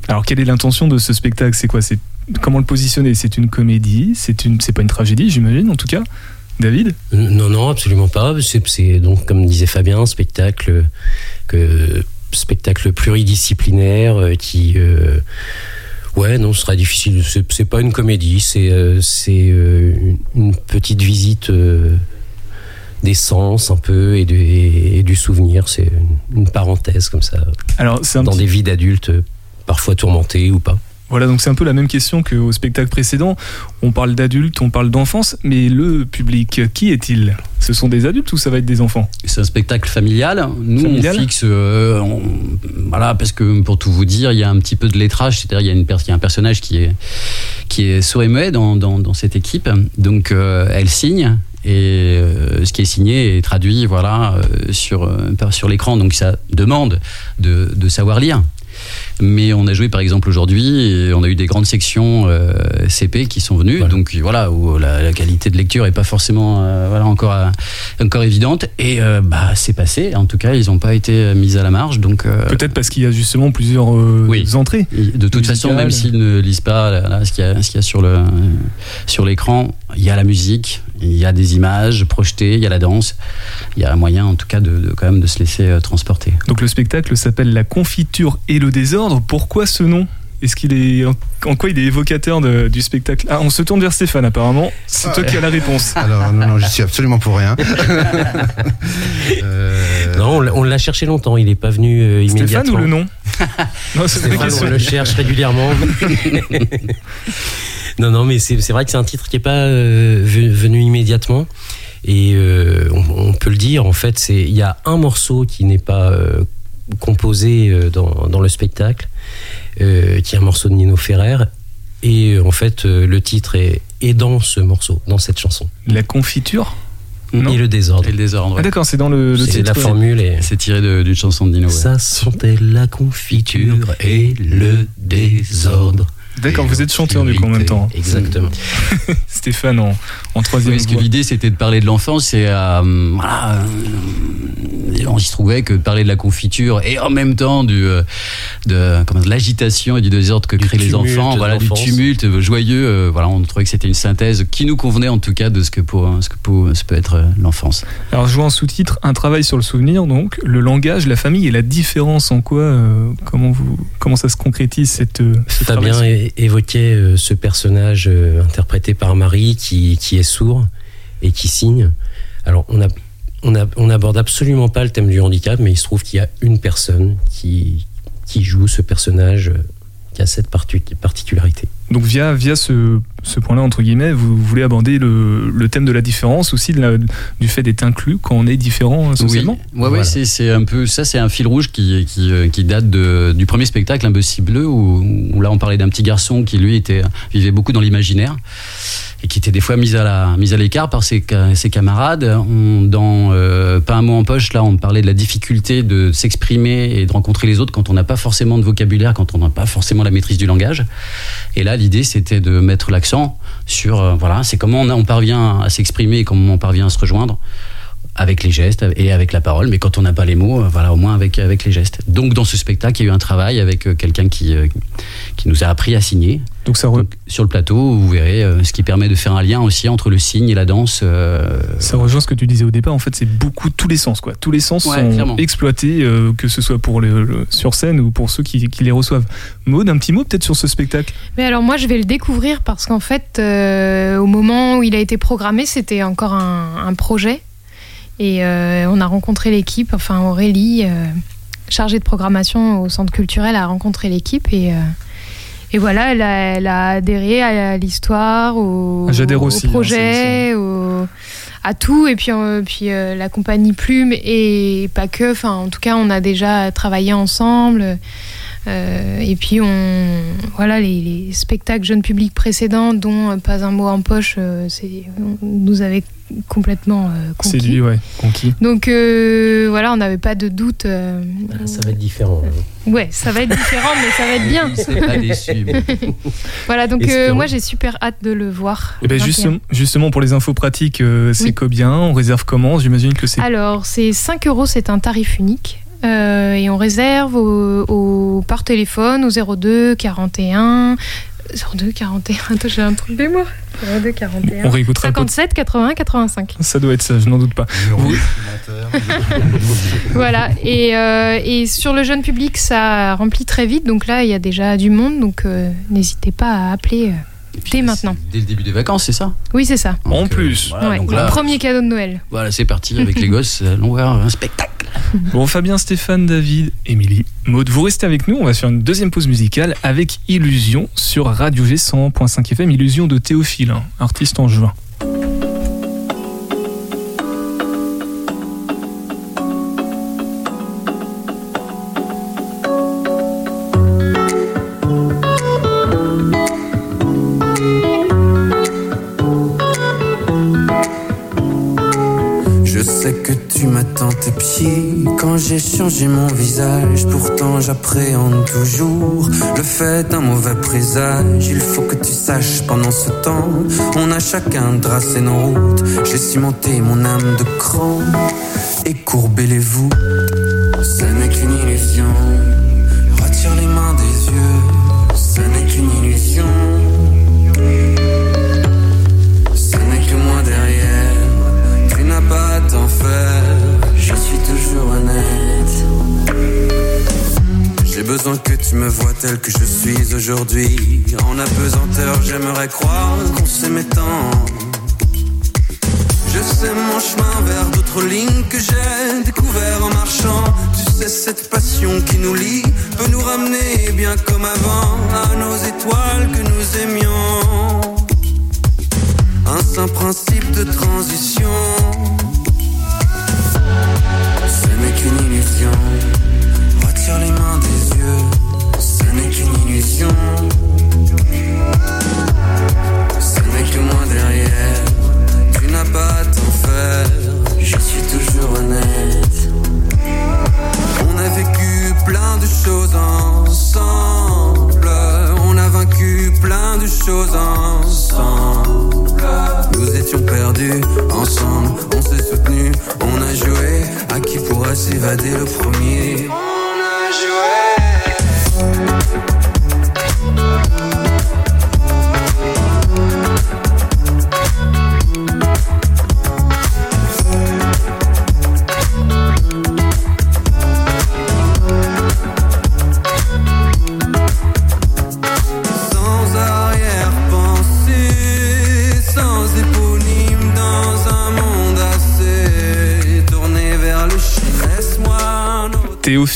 S2: Alors quelle est l'intention de ce spectacle? C'est quoi? C'est comment le positionner? C'est une comédie? C'est une, c'est pas une tragédie, j'imagine en tout cas? David
S10: Non, non, absolument pas. C'est donc, comme disait Fabien, un spectacle, que, spectacle pluridisciplinaire euh, qui. euh, ouais, non, ce sera difficile. C'est pas une comédie, c'est euh, euh, une, une petite visite euh, des sens un peu et, de- et- et du souvenir. C'est une, une parenthèse comme ça.
S2: Alors un
S10: dans
S2: petit-
S10: des vies d'adultes, euh, parfois tourmentées ou pas.
S2: Voilà, donc c'est un peu la même question qu'au spectacle précédent. On parle d'adultes, on parle d'enfance, mais le public, qui est-il? Ce sont des adultes ou ça va être des enfants?
S8: C'est un spectacle familial. Nous,
S2: Familial
S8: on fixe, euh, on- voilà, parce que pour tout vous dire, il y a un petit peu de lettrage, c'est-à-dire il y a une per- il y a un personnage qui est qui est sourd et muet dans, dans, dans cette équipe. Donc euh, elle signe et euh, ce qui est signé est traduit, voilà, euh, sur euh, sur l'écran. Donc ça demande de, de savoir lire. Mais on a joué par exemple aujourd'hui et on a eu des grandes sections euh, CP qui sont venues, donc voilà où la, la qualité de lecture est pas forcément euh, voilà encore euh, encore évidente et euh, bah c'est passé. En tout cas, ils n'ont pas été mis à la marge, donc euh,
S2: Peut-être parce qu'il y a justement plusieurs euh, entrées.
S8: de toute façon, même s'ils ne lisent pas là, là, ce qu'il y a, ce qu'il y a sur le sur l'écran, il y a la musique, il y a des images projetées, il y a la danse, il y a moyen en tout cas de, de- quand même de se laisser euh, transporter.
S2: Donc le spectacle s'appelle La confiture et le désordre. Pourquoi ce nom Est-ce qu'il est en, quoi il est évocateur de- du spectacle? Ah, on se tourne vers Stéphane apparemment. C'est
S11: Ah,
S2: toi qui as la réponse. *laughs*
S11: Alors, non, non, je suis absolument pour rien. *laughs*
S10: Non, on l'a- cherché longtemps, il n'est pas venu euh,
S2: Stéphane
S10: immédiatement.
S2: ou le nom? *laughs* Non, c'est une
S10: Stéphane,
S2: question.
S10: on le cherche régulièrement. non, non, mais c'est vrai que c'est un titre qui n'est pas euh, ve- venu immédiatement. Et euh, on, on peut le dire, en fait, c'est il y a un morceau qui n'est pas euh, composé euh, dans, dans le spectacle, euh, qui est un morceau de Nino Ferrer. Et euh, en fait, le titre est, est dans ce morceau, dans cette chanson.
S2: La confiture Non.
S10: Et le désordre.
S8: Et le désordre.
S2: Ah, d'accord, c'est dans le, le
S10: C'est
S2: titre.
S10: la formule. Et...
S8: C'est tiré d'une chanson de Dino. ouais.
S10: Ça sentait la confiture et le désordre.
S2: D'accord, vous êtes chanteur du coup en même temps.
S10: Exactement. *laughs*
S2: Stéphane en, en troisième
S8: Oui, parce que l'idée c'était de parler de l'enfance et euh, voilà, euh, il se trouvait que de parler de la confiture et en même temps du, euh, de, comment, de l'agitation et du désordre que créent les enfants, voilà, du tumulte joyeux, euh, voilà, on trouvait que c'était une synthèse qui nous convenait en tout cas de ce que, pour, ce que pour, ce peut être l'enfance.
S2: Alors je vois en sous-titre un travail sur le souvenir, donc le langage, la famille et la différence en quoi, euh, comment, vous, comment ça se concrétise cette, euh, ce
S10: Fabien é- évoquait euh, ce personnage euh, interprété par Marie qui, qui est sourd et qui signe. Alors, on a. On n'aborde absolument pas le thème du handicap, mais il se trouve qu'il y a une personne qui, qui joue ce personnage euh, qui a cette particularité.
S2: Donc via, via ce, ce point-là, entre guillemets, vous voulez aborder le, le thème de la différence, aussi de la- du fait d'être inclus quand on est différent euh, socialement
S8: Oui, ouais,
S10: Voilà.
S8: c'est, c'est un peu ça, c'est un fil rouge qui, qui, euh, qui date de, du premier spectacle, un peu si bleu, où, où là on parlait d'un petit garçon qui lui était, vivait beaucoup dans l'imaginaire et qui était des fois mis à la mis à l'écart par ses, ses camarades. On, dans euh, pas un mot en poche, là, on parlait de la difficulté de s'exprimer et de rencontrer les autres quand on n'a pas forcément de vocabulaire, quand on n'a pas forcément la maîtrise du langage. Et là, l'idée, c'était de mettre l'accent sur, euh, voilà, c'est comment on, on parvient à s'exprimer et comment on parvient à se rejoindre avec les gestes et avec la parole, mais quand on n'a pas les mots, euh, voilà, au moins avec, avec les gestes. Donc dans ce spectacle, il y a eu un travail avec euh, quelqu'un qui, euh, qui nous a appris à signer.
S2: Donc ça re-
S8: sur le plateau, vous verrez, euh, ce qui permet de faire un lien aussi entre le signe et la danse. euh,
S2: Ça rejoint ce que tu disais au départ. En fait, c'est beaucoup tous les sens, quoi. Tous les sens
S8: Ouais,
S2: sont
S8: clairement.
S2: exploités, euh, que ce soit pour le, le- sur scène ou pour ceux qui, qui les reçoivent. Maud, un petit mot peut-être sur ce spectacle?
S3: Mais alors moi je vais le découvrir parce qu'en fait euh, au moment où il a été programmé c'était encore un, un projet et euh, on a rencontré l'équipe, enfin Aurélie euh, chargée de programmation au centre culturel a rencontré l'équipe et, euh, et voilà elle a, elle a adhéré à l'histoire, au,
S2: hein,
S3: projet, au- à tout et puis, euh, puis euh, la compagnie Plume et pas que, enfin en tout cas on a déjà travaillé ensemble. Euh, et puis on voilà les, les spectacles jeunes publics précédents dont pas un mot en poche nous avait complètement euh, conquis.
S2: lui, ouais, conquis.
S3: Donc euh, voilà, on n'avait pas de doute. euh,
S10: Ah, Ça va être différent. hein.
S3: ouais, ça va être différent, mais ça va être bien.
S8: C'est pas déçu. mais- *laughs*
S3: voilà, donc euh, moi j'ai super hâte de le voir.
S2: Et ben
S3: 21.
S2: justement, justement, pour les infos pratiques, euh, c'est
S3: Oui.
S2: combien On réserve comment? J'imagine que c'est.
S3: Alors, c'est 5 euros, c'est un tarif unique. Euh, et on réserve au, au- par téléphone au 02 41 02 41 attends j'ai un truc de mémoire 02 41
S2: On réécoutera le pod-
S3: 57 80 85
S2: Ça doit être ça, je n'en doute pas. *laughs*
S3: Voilà et, euh, et sur le jeune public ça remplit très vite donc là il y a déjà du monde donc euh, n'hésitez pas à appeler euh, dès maintenant
S8: Dès le début des vacances, c'est ça
S3: oui c'est ça
S2: En
S8: Donc,
S2: plus.
S8: voilà,
S3: Ouais,
S8: donc
S3: le
S8: là,
S3: premier cadeau de Noël
S8: voilà, c'est parti avec *laughs* les gosses, allons voir un spectacle. *laughs*
S2: Bon, Fabien, Stéphane, David, Émilie, Maud, vous restez avec nous. On va faire une deuxième pause musicale avec Illusion sur Radio G 100.5 FM. Illusion de Théophile, hein, artiste en juin.
S12: Changé mon visage. Pourtant, j'appréhende toujours le fait d'un mauvais présage. Il faut que tu saches, pendant ce temps, on a chacun tracé nos routes. J'ai cimenté mon âme de cran et courbé les voûtes. Ce n'est qu'une illusion. Retire les mains des yeux. Ce n'est qu'une illusion. Ce n'est que moi derrière. Tu n'as pas à t'en faire. Je suis toujours honnête. Besoin que tu me vois tel que je suis aujourd'hui. En apesanteur, j'aimerais croire qu'on s'aimait tant. Je sais mon chemin vers d'autres lignes que j'ai découvert en marchant. Tu sais, cette passion qui nous lie peut nous ramener bien comme avant à nos étoiles que nous aimions. Un saint principe de transition. Ce n'est qu'une illusion. Les mains des yeux. Ce n'est qu'une illusion. Ce n'est que moi derrière. Tu n'as pas à t'en faire. Je suis toujours honnête. On a vécu plein de choses ensemble. On a vaincu plein de choses ensemble. Nous étions perdus ensemble. On s'est soutenus, on a joué. À qui pourra s'évader le premier? On a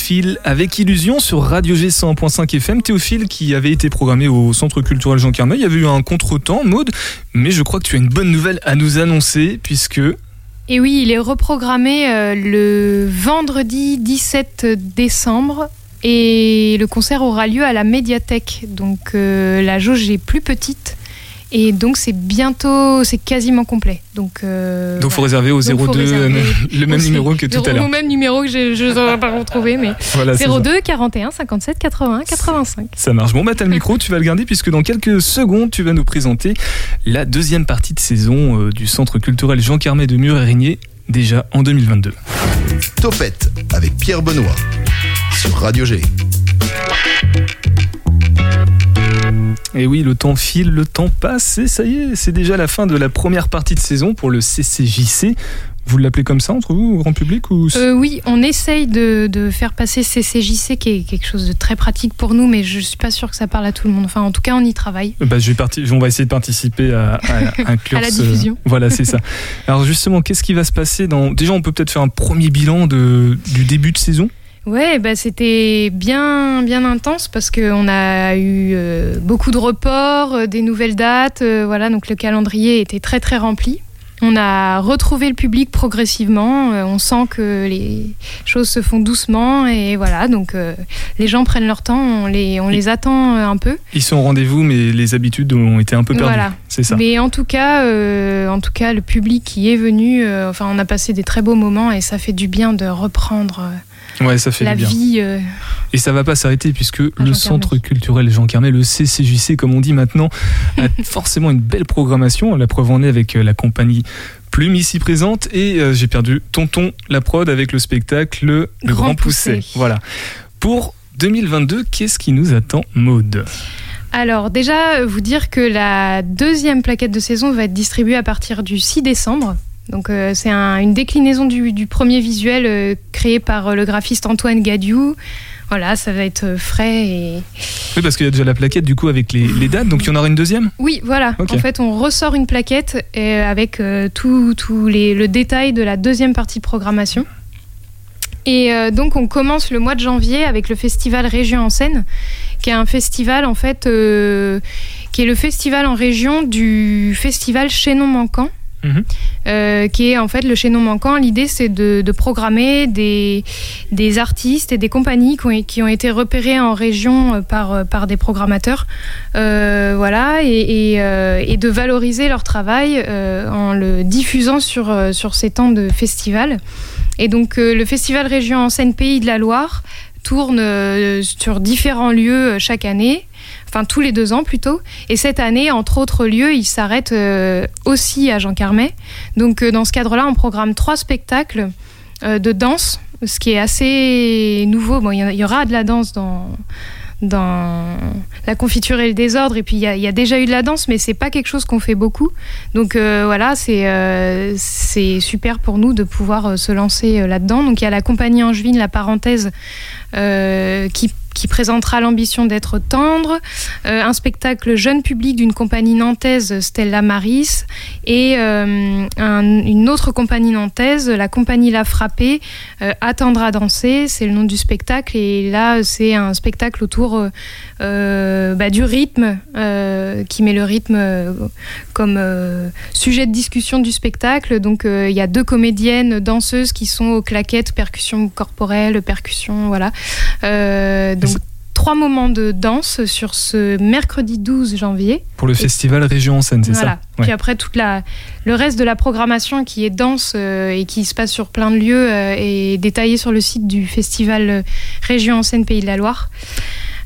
S2: Théophile avec Illusion sur Radio G 100.5 FM. Théophile qui avait été programmé au Centre culturel Jean Carneuil. Il y avait eu un contretemps, Maud, mais je crois que tu as une bonne nouvelle à nous annoncer puisque
S3: Et oui, il est reprogrammé euh, le vendredi 17 décembre et le concert aura lieu à la médiathèque. Donc euh, la jauge est plus petite et donc c'est bientôt, c'est quasiment complet. Donc euh,
S2: donc faut
S3: voilà.
S2: réserver au
S3: Donc, faut
S2: 02
S3: réserver *laughs*
S2: le même numéro que tout à
S3: Au
S2: l'heure.
S3: même numéro que je je ne pas retrouvé, mais *laughs*
S2: Voilà, c'est ça.
S3: 02 41 57 80 85.
S2: Ça marche. Bon, bah, t'as le micro, tu vas le garder puisque dans quelques secondes, tu vas nous présenter la deuxième partie de saison euh, du Centre culturel Jean Carmet de Mur-Érigné. déjà en 2022.
S13: Topette avec Pierre Benoît sur Radio G.
S2: Et oui, le temps file, le temps passe, et ça y est, c'est déjà la fin de la première partie de saison pour le CCJC. Vous l'appelez comme ça entre vous, au grand public ou...
S3: Euh, oui, on essaye de, de faire passer CCJC, qui est quelque chose de très pratique pour nous, mais je suis pas sûre que ça parle à tout le monde. Enfin, en tout cas, on y travaille.
S2: Bah, je vais parti- on va essayer de participer à, à *laughs* inclure
S3: À la
S2: ce-
S3: diffusion.
S2: Voilà, c'est ça. *laughs* Alors justement, qu'est-ce qui va se passer dans... Déjà, on peut peut-être faire un premier bilan de, du début de saison
S3: Ouais, bah c'était bien, bien intense parce qu'on a eu euh, beaucoup de reports, euh, des nouvelles dates, euh, voilà, donc le calendrier était très très rempli. On a retrouvé le public progressivement, euh, on sent que les choses se font doucement et voilà, donc euh, les gens prennent leur temps, on les, on les attend euh, un peu.
S2: Ils sont au rendez-vous, mais les habitudes ont été un peu perdues.
S3: Voilà.
S2: C'est ça.
S3: Mais en tout cas, euh, en tout cas, le public qui est venu, euh, enfin, on a passé des très beaux moments et ça fait du bien de reprendre euh,
S2: Ouais, ça fait
S3: la
S2: bien.
S3: vie. euh,
S2: Et ça va pas s'arrêter puisque le centre culturel Jean Carmet, le CCJC comme on dit maintenant, a *laughs* forcément une belle programmation. La preuve en est avec euh, la compagnie Plume ici présente et euh, j'ai perdu Tonton la prod avec le spectacle Le,
S3: Grand
S2: Grand Poussé.
S3: Poussé.
S2: Voilà. Pour 2022, qu'est-ce qui nous attend, Maude?
S3: Alors déjà, vous dire que la deuxième plaquette de saison va être distribuée à partir du 6 décembre. Donc euh, c'est un- une déclinaison du, du premier visuel euh, créé par euh, le graphiste Antoine Gadiou. Voilà, ça va être frais et...
S2: Oui, parce qu'il y a déjà la plaquette du coup avec les, les dates, donc il y en aura une deuxième?
S3: Oui, voilà. En fait, on ressort une plaquette avec euh, tout, tout les, le détail de la deuxième partie de programmation. Et donc, on commence le mois de janvier avec le festival Région en scène, qui est un festival en fait, qui est le festival en région du festival Chaînon Manquant.
S2: Mhm.
S3: euh, qui est en fait le chaînon manquant. L'idée, c'est de, programmer des, des artistes et des compagnies qui ont, été repérés en région euh, par, euh, par des programmateurs. Voilà, et, de valoriser leur travail en le diffusant sur, sur ces temps de festival. Et donc, le festival Région scène Pays de la Loire tourne sur différents lieux chaque année, enfin tous les deux ans plutôt. Et cette année, entre autres lieux, il s'arrête euh, aussi à Jean Carmet. Donc euh, dans ce cadre-là, on programme trois spectacles euh, de danse, ce qui est assez nouveau. Bon, il y aura de la danse dans dans la confiture et le désordre et puis il y, a- déjà eu de la danse mais c'est pas quelque chose qu'on fait beaucoup donc voilà c'est c'est super pour nous de pouvoir se lancer là-dedans donc il y a la compagnie Angevine la parenthèse qui qui présentera l'ambition d'être tendre, euh, un spectacle jeune public d'une compagnie nantaise, Stella Maris, et euh, un- une autre compagnie nantaise, la compagnie La Frappée, euh, Attendre à danser, c'est le nom du spectacle, et là c'est un spectacle autour bah, du rythme, qui met le rythme comme sujet de discussion du spectacle. Donc il y a deux comédiennes danseuses qui sont aux claquettes, percussion corporelle, percussion, voilà. Donc trois moments de danse sur ce mercredi 12 janvier.
S2: Pour le festival Région en scène, c'est
S3: Voilà.
S2: ça Ouais.
S3: Puis après, toute la, le reste de la programmation qui est danse euh, et qui se passe sur plein de lieux euh, est détaillé sur le site du festival euh, Région en scène Pays de la Loire.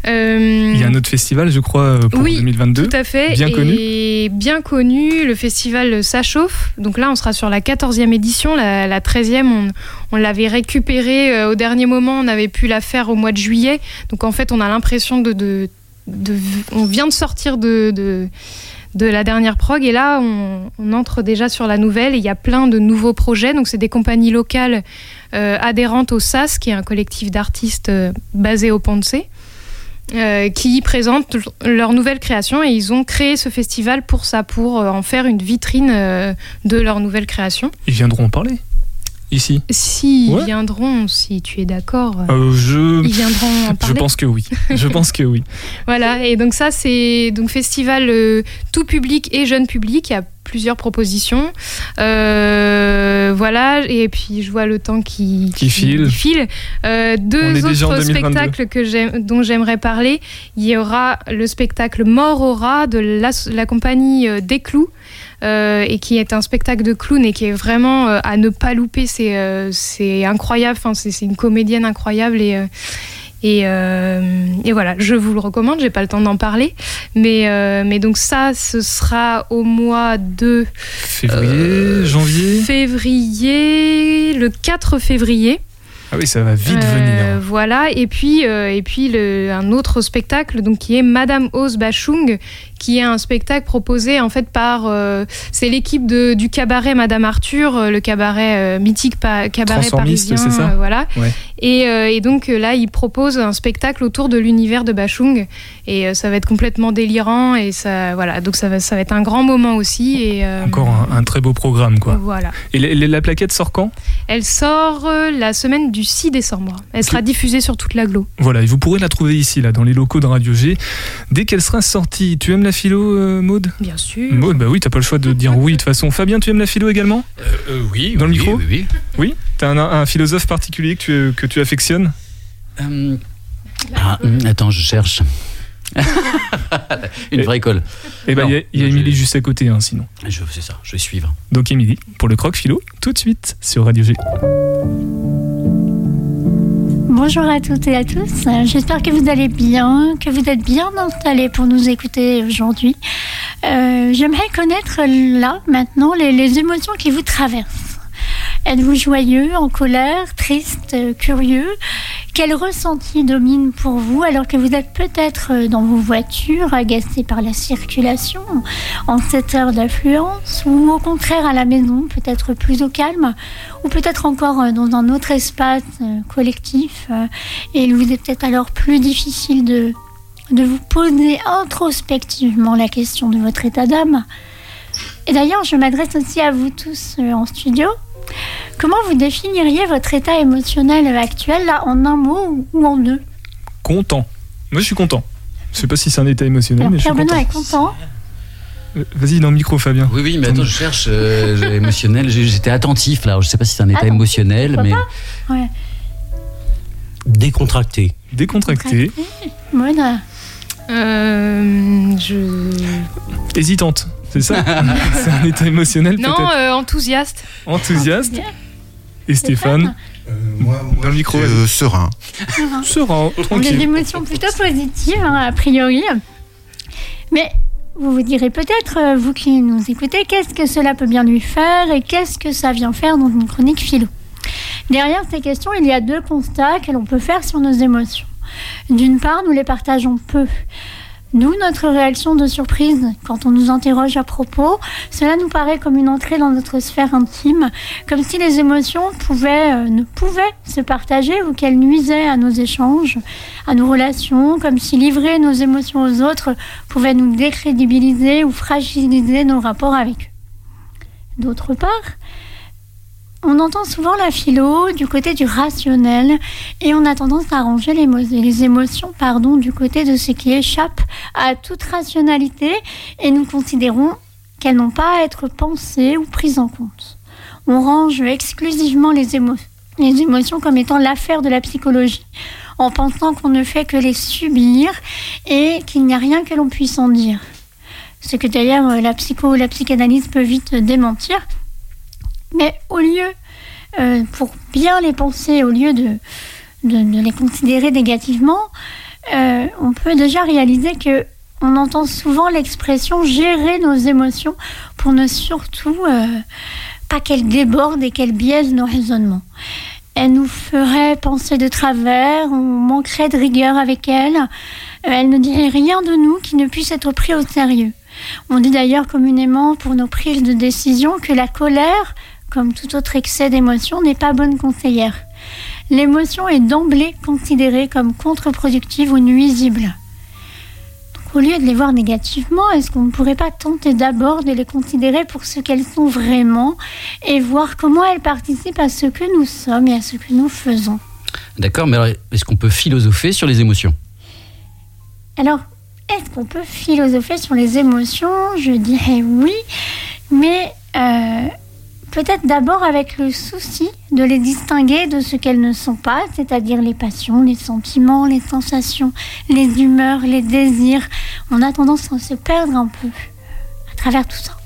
S3: Euh,
S2: Il y a un autre festival, je crois, euh, pour
S3: oui,
S2: 2022.
S3: Tout à fait.
S2: Bien
S3: et
S2: connu.
S3: bien connu, le festival Ça chauffe. Donc là, on sera sur la 14e édition. La, la 13e, on, on l'avait récupérée euh, au dernier moment. On avait pu la faire au mois de juillet. Donc en fait, on a l'impression de, de, de- On vient de sortir de. de de la dernière prog et là on, on entre déjà sur la nouvelle et il y a plein de nouveaux projets donc c'est des compagnies locales euh, adhérentes au SAS qui est un collectif d'artistes euh, basé au Ponce euh, qui présentent leur nouvelle création et ils ont créé ce festival pour ça, pour euh, en faire une vitrine euh, de leur nouvelle création.
S2: Ils viendront en parler ici?
S3: S'ils
S2: Ouais.
S3: viendront, si tu es d'accord, euh,
S2: je...
S3: ils viendront en *laughs*
S2: Je
S3: parler.
S2: pense que oui. Je pense que oui. *laughs*
S3: Voilà, et donc ça c'est donc festival euh, tout public et jeune public. Il y a plusieurs propositions. Euh, voilà, et puis je vois le temps qui,
S2: Qui file.
S3: file. Euh, deux autres
S2: 2022.
S3: spectacles que dont j'aimerais parler. Il y aura le spectacle Mort au rat de la, la compagnie euh, Des Clous. euh, et qui est un spectacle de clown et qui est vraiment à ne pas louper. C'est incroyable. Enfin, c'est c'est une comédienne incroyable et Et, euh, et voilà, je vous le recommande, j'ai pas le temps d'en parler. Mais, euh, mais donc ça, ce sera au mois de
S2: Février, janvier?
S3: Février, le 4 février.
S2: Ah oui, ça va vite
S3: Euh,
S2: venir.
S3: Voilà, et puis, euh, et puis le- un autre spectacle donc, qui est Madame Ose Bachung, qui est un spectacle proposé en fait par. euh, c'est l'équipe de- du cabaret Madame Arthur, euh, le cabaret euh, mythique pa- cabaret parisien.
S2: c'est ça
S3: voilà.
S2: Ouais.
S3: Et, et donc là, il propose un spectacle autour de l'univers de Bachung, et ça va être complètement délirant, et ça, voilà, donc ça va, ça va être un grand moment aussi. Et,
S2: Encore un, un très beau programme, quoi.
S3: Voilà.
S2: Et la, la- la plaquette sort quand?
S3: Elle sort la semaine du 6 décembre. Elle sera diffusée sur toute l'agglo.
S2: Voilà, et vous pourrez la trouver ici, là, dans les locaux de Radio G, dès qu'elle sera sortie. Tu aimes la philo, euh, Maude
S3: Bien sûr.
S2: Maude, bah oui, t'as pas le choix de dire oui de toute façon. Fabien, tu aimes la philo également?
S8: Oui.
S2: Dans le micro?
S8: Oui, oui.
S2: Oui? T'as un, un philosophe particulier que tu, que tu affectionnes?
S8: Euh, ah, hum, attends, je cherche. *laughs* Une vraie école.
S2: Eh ben, il y a, Émilie juste à côté, hein, sinon.
S8: Je, c'est ça, je vais suivre.
S2: Donc, Émilie, pour le croc philo, tout de suite sur Radio G.
S14: Bonjour à toutes et à tous. J'espère que vous allez bien, que vous êtes bien installés pour nous écouter aujourd'hui. Euh, J'aimerais connaître là, maintenant, les émotions qui vous traversent. Êtes-vous joyeux, en colère, triste, euh, curieux? Quel ressenti domine pour vous alors que vous êtes peut-être euh, dans vos voitures, agacé par la circulation, en cette heure d'affluence, ou au contraire à la maison, peut-être plus au calme, ou peut-être encore euh, dans un autre espace collectif, et il vous est peut-être alors plus difficile de, de vous poser introspectivement la question de votre état d'âme? Et d'ailleurs, je m'adresse aussi à vous tous en studio. Comment vous définiriez votre état émotionnel actuel, là, en un mot ou en deux?
S2: Content. Moi, je suis content. Je sais pas si c'est un état émotionnel,
S14: Alors,
S2: mais je suis
S14: Pierre Benoît
S2: content.
S14: est content.
S2: Euh, Vas-y, dans le micro, Fabien.
S8: Oui, oui, mais attends, je cherche euh, émotionnel. J'étais attentif là. Je sais pas si c'est un état émotionnel, mais
S14: Ouais.
S10: Décontracté.
S2: Décontracté.
S14: Mona.
S3: Euh, je...
S2: Hésitante, c'est ça *laughs* C'est un état émotionnel
S3: Non,
S2: peut-être
S3: euh, enthousiaste.
S2: Enthousiaste. Et Stéphane Dans le micro,
S11: Euh, serein.
S2: Serein,
S14: Des
S2: tranquille.
S14: émotions plutôt positives, hein, a priori. Mais vous vous direz peut-être, euh, vous qui nous écoutez, qu'est-ce que cela peut bien lui faire et qu'est-ce que ça vient faire dans une chronique philo? Derrière ces questions, il y a deux constats que l'on peut faire sur nos émotions. D'une part, nous les partageons peu. Nous, notre réaction de surprise quand on nous interroge à propos, cela nous paraît comme une entrée dans notre sphère intime, comme si les émotions pouvaient, euh, ne pouvaient se partager ou qu'elles nuisaient à nos échanges, à nos relations, comme si livrer nos émotions aux autres pouvait nous décrédibiliser ou fragiliser nos rapports avec eux. D'autre part, on entend souvent la philo du côté du rationnel et on a tendance à ranger les, mo- les émotions pardon, du côté de ce qui échappe à toute rationalité et nous considérons qu'elles n'ont pas à être pensées ou prises en compte. On range exclusivement les, les émotions comme étant l'affaire de la psychologie en pensant qu'on ne fait que les subir et qu'il n'y a rien que l'on puisse en dire. Ce que d'ailleurs euh, la psycho ou la psychanalyse peut vite démentir. Mais au lieu, euh, pour bien les penser, au lieu de, de, les considérer négativement, euh, on peut déjà réaliser que on entend souvent l'expression gérer nos émotions pour ne surtout euh, pas qu'elles débordent et qu'elles biaisent nos raisonnements. Elle nous ferait penser de travers, on manquerait de rigueur avec elle, euh, elle ne dirait rien de nous qui ne puisse être pris au sérieux. On dit d'ailleurs communément pour nos prises de décision que la colère, comme tout autre excès d'émotion, n'est pas bonne conseillère. L'émotion est d'emblée considérée comme contre-productive ou nuisible. Donc, au lieu de les voir négativement, est-ce qu'on ne pourrait pas tenter d'abord de les considérer pour ce qu'elles sont vraiment et voir comment elles participent à ce que nous sommes et à ce que nous faisons?
S8: D'accord. Mais alors, est-ce qu'on peut philosopher sur les émotions?
S14: Alors, est-ce qu'on peut philosopher sur les émotions? Je dirais oui, mais euh, peut-être d'abord avec le souci de les distinguer de ce qu'elles ne sont pas, c'est-à-dire les passions, les sentiments, les sensations, les humeurs, les désirs. On a tendance à se perdre un peu à travers tout ça.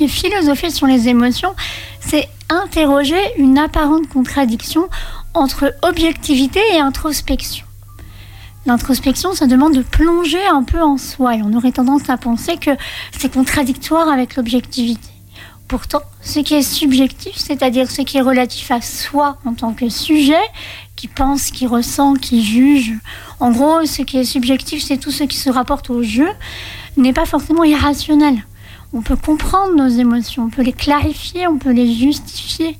S14: Et philosopher sur les émotions, c'est interroger une apparente contradiction entre objectivité et introspection. L'introspection, ça demande de plonger un peu en soi et on aurait tendance à penser que c'est contradictoire avec l'objectivité. Pourtant, ce qui est subjectif, c'est-à-dire ce qui est relatif à soi en tant que sujet, qui pense, qui ressent, qui juge, en gros, ce qui est subjectif, c'est tout ce qui se rapporte au jeu, n'est pas forcément irrationnel. On peut comprendre nos émotions, on peut les clarifier, on peut les justifier.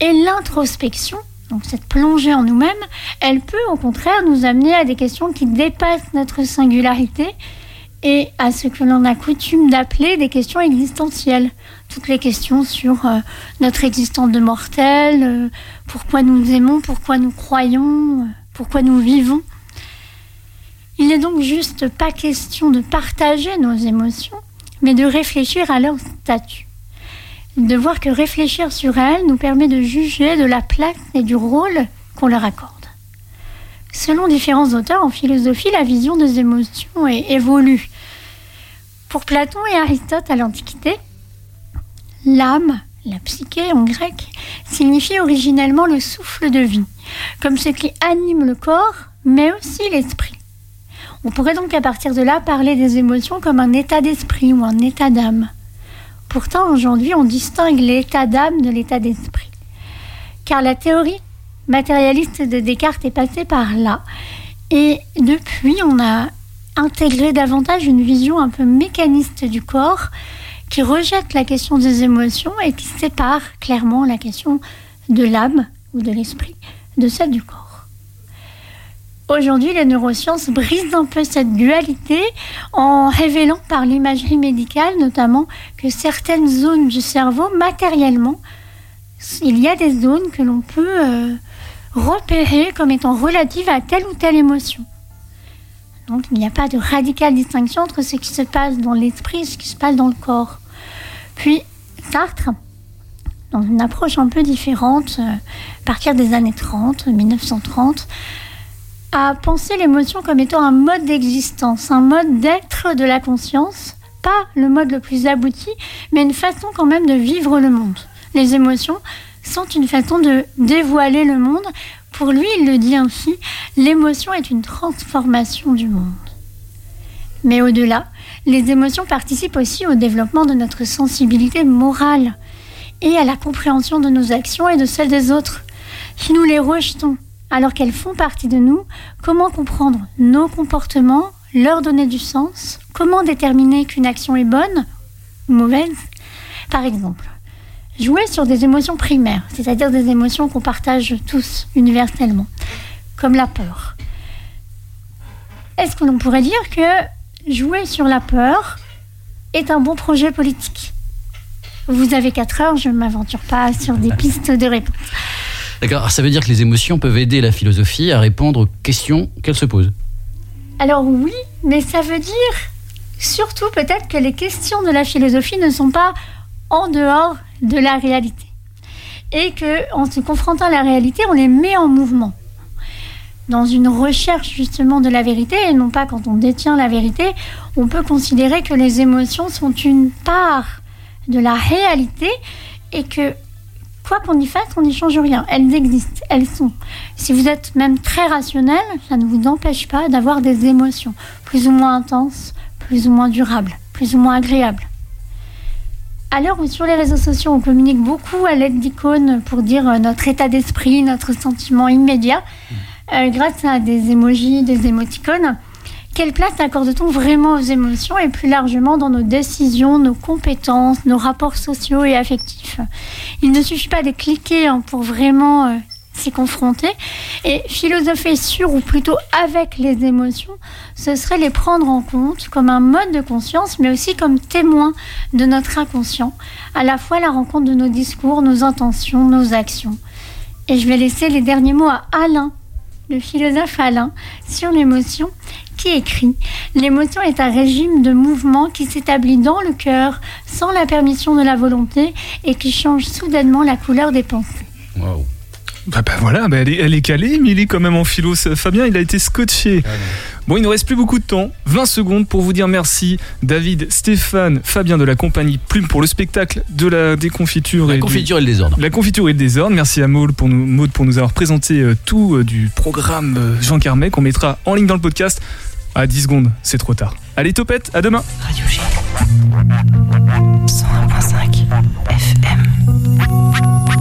S14: Et l'introspection, donc cette plongée en nous-mêmes, elle peut au contraire nous amener à des questions qui dépassent notre singularité et à ce que l'on a coutume d'appeler des questions existentielles. Toutes les questions sur euh, notre existence de mortel, euh, pourquoi nous aimons, pourquoi nous croyons, euh, pourquoi nous vivons. Il n'est donc juste pas question de partager nos émotions, mais de réfléchir à leur statut. De voir que réfléchir sur elles nous permet de juger de la place et du rôle qu'on leur accorde. Selon différents auteurs en philosophie, la vision des émotions évolue. Pour Platon et Aristote à l'Antiquité, l'âme, la psyché en grec, signifie originellement le souffle de vie, comme ce qui anime le corps, mais aussi l'esprit. On pourrait donc à partir de là parler des émotions comme un état d'esprit ou un état d'âme. Pourtant, aujourd'hui, on distingue l'état d'âme de l'état d'esprit. Car la théorie matérialiste de Descartes est passée par là. Et depuis, on a intégré davantage une vision un peu mécaniste du corps qui rejette la question des émotions et qui sépare clairement la question de l'âme ou de l'esprit de celle du corps. Aujourd'hui, les neurosciences brisent un peu cette dualité en révélant par l'imagerie médicale notamment que certaines zones du cerveau, matériellement, il y a des zones que l'on peut euh, repérer comme étant relatives à telle ou telle émotion. Donc il n'y a pas de radicale distinction entre ce qui se passe dans l'esprit et ce qui se passe dans le corps. Puis Sartre, dans une approche un peu différente, euh, à partir des années 30, 1930, a pensé l'émotion comme étant un mode d'existence, un mode d'être de la conscience, pas le mode le plus abouti, mais une façon quand même de vivre le monde. Les émotions sont une façon de dévoiler le monde. Pour lui, il le dit ainsi, l'émotion est une transformation du monde. Mais au-delà, les émotions participent aussi au développement de notre sensibilité morale et à la compréhension de nos actions et de celles des autres. Si nous les rejetons alors qu'elles font partie de nous, comment comprendre nos comportements, leur donner du sens, comment déterminer qu'une action est bonne ou mauvaise? Par exemple, jouer sur des émotions primaires, c'est-à-dire des émotions qu'on partage tous universellement, comme la peur. Est-ce que l'on pourrait dire que jouer sur la peur est un bon projet politique? Vous avez 4 heures, je ne m'aventure pas sur des *laughs* pistes de réponse.
S8: D'accord, ça veut dire que les émotions peuvent aider la philosophie à répondre aux questions qu'elle se pose.
S14: Alors oui, mais ça veut dire surtout peut-être que les questions de la philosophie ne sont pas en dehors de la réalité. Et que en se confrontant à la réalité, on les met en mouvement. Dans une recherche justement de la vérité, et non pas quand on détient la vérité, on peut considérer que les émotions sont une part de la réalité et que quoi qu'on y fasse, on n'y change rien. Elles existent, elles sont. Si vous êtes même très rationnel, ça ne vous empêche pas d'avoir des émotions plus ou moins intenses, plus ou moins durables, plus ou moins agréables. À l'heure où sur les réseaux sociaux on communique beaucoup à l'aide d'icônes pour dire euh, notre état d'esprit, notre sentiment immédiat, euh, grâce à des emojis, des émoticônes, quelle place accorde-t-on vraiment aux émotions et plus largement dans nos décisions, nos compétences, nos rapports sociaux et affectifs? Il ne suffit pas de cliquer hein, pour vraiment euh, s'y confronter. Et philosopher sur ou plutôt avec les émotions, ce serait les prendre en compte comme un mode de conscience, mais aussi comme témoin de notre inconscient, à la fois la rencontre de nos discours, nos intentions, nos actions. Et je vais laisser les derniers mots à Alain, le philosophe Alain, sur l'émotion, qui écrit L'émotion est un régime de mouvement qui s'établit dans le cœur sans la permission de la volonté et qui change soudainement la couleur des pensées.
S2: Bah, bah voilà, bah elle, est, elle est calée, mais il est quand même en philo. Fabien, il a été scotché. Bon, il ne reste plus beaucoup de temps. 20 secondes pour vous dire merci. David, Stéphane, Fabien de la compagnie Plume pour le spectacle de la déconfiture.
S8: La
S2: et du-
S8: confiture et le désordre.
S2: La confiture et le désordre. Merci à Maud pour nous, Maud pour nous avoir présenté euh, tout euh, du programme euh, Jean Carmet qu'on mettra en ligne dans le podcast. À 10 secondes, c'est trop tard. Allez, topette, à demain.
S15: Radio G. 101.5 FM.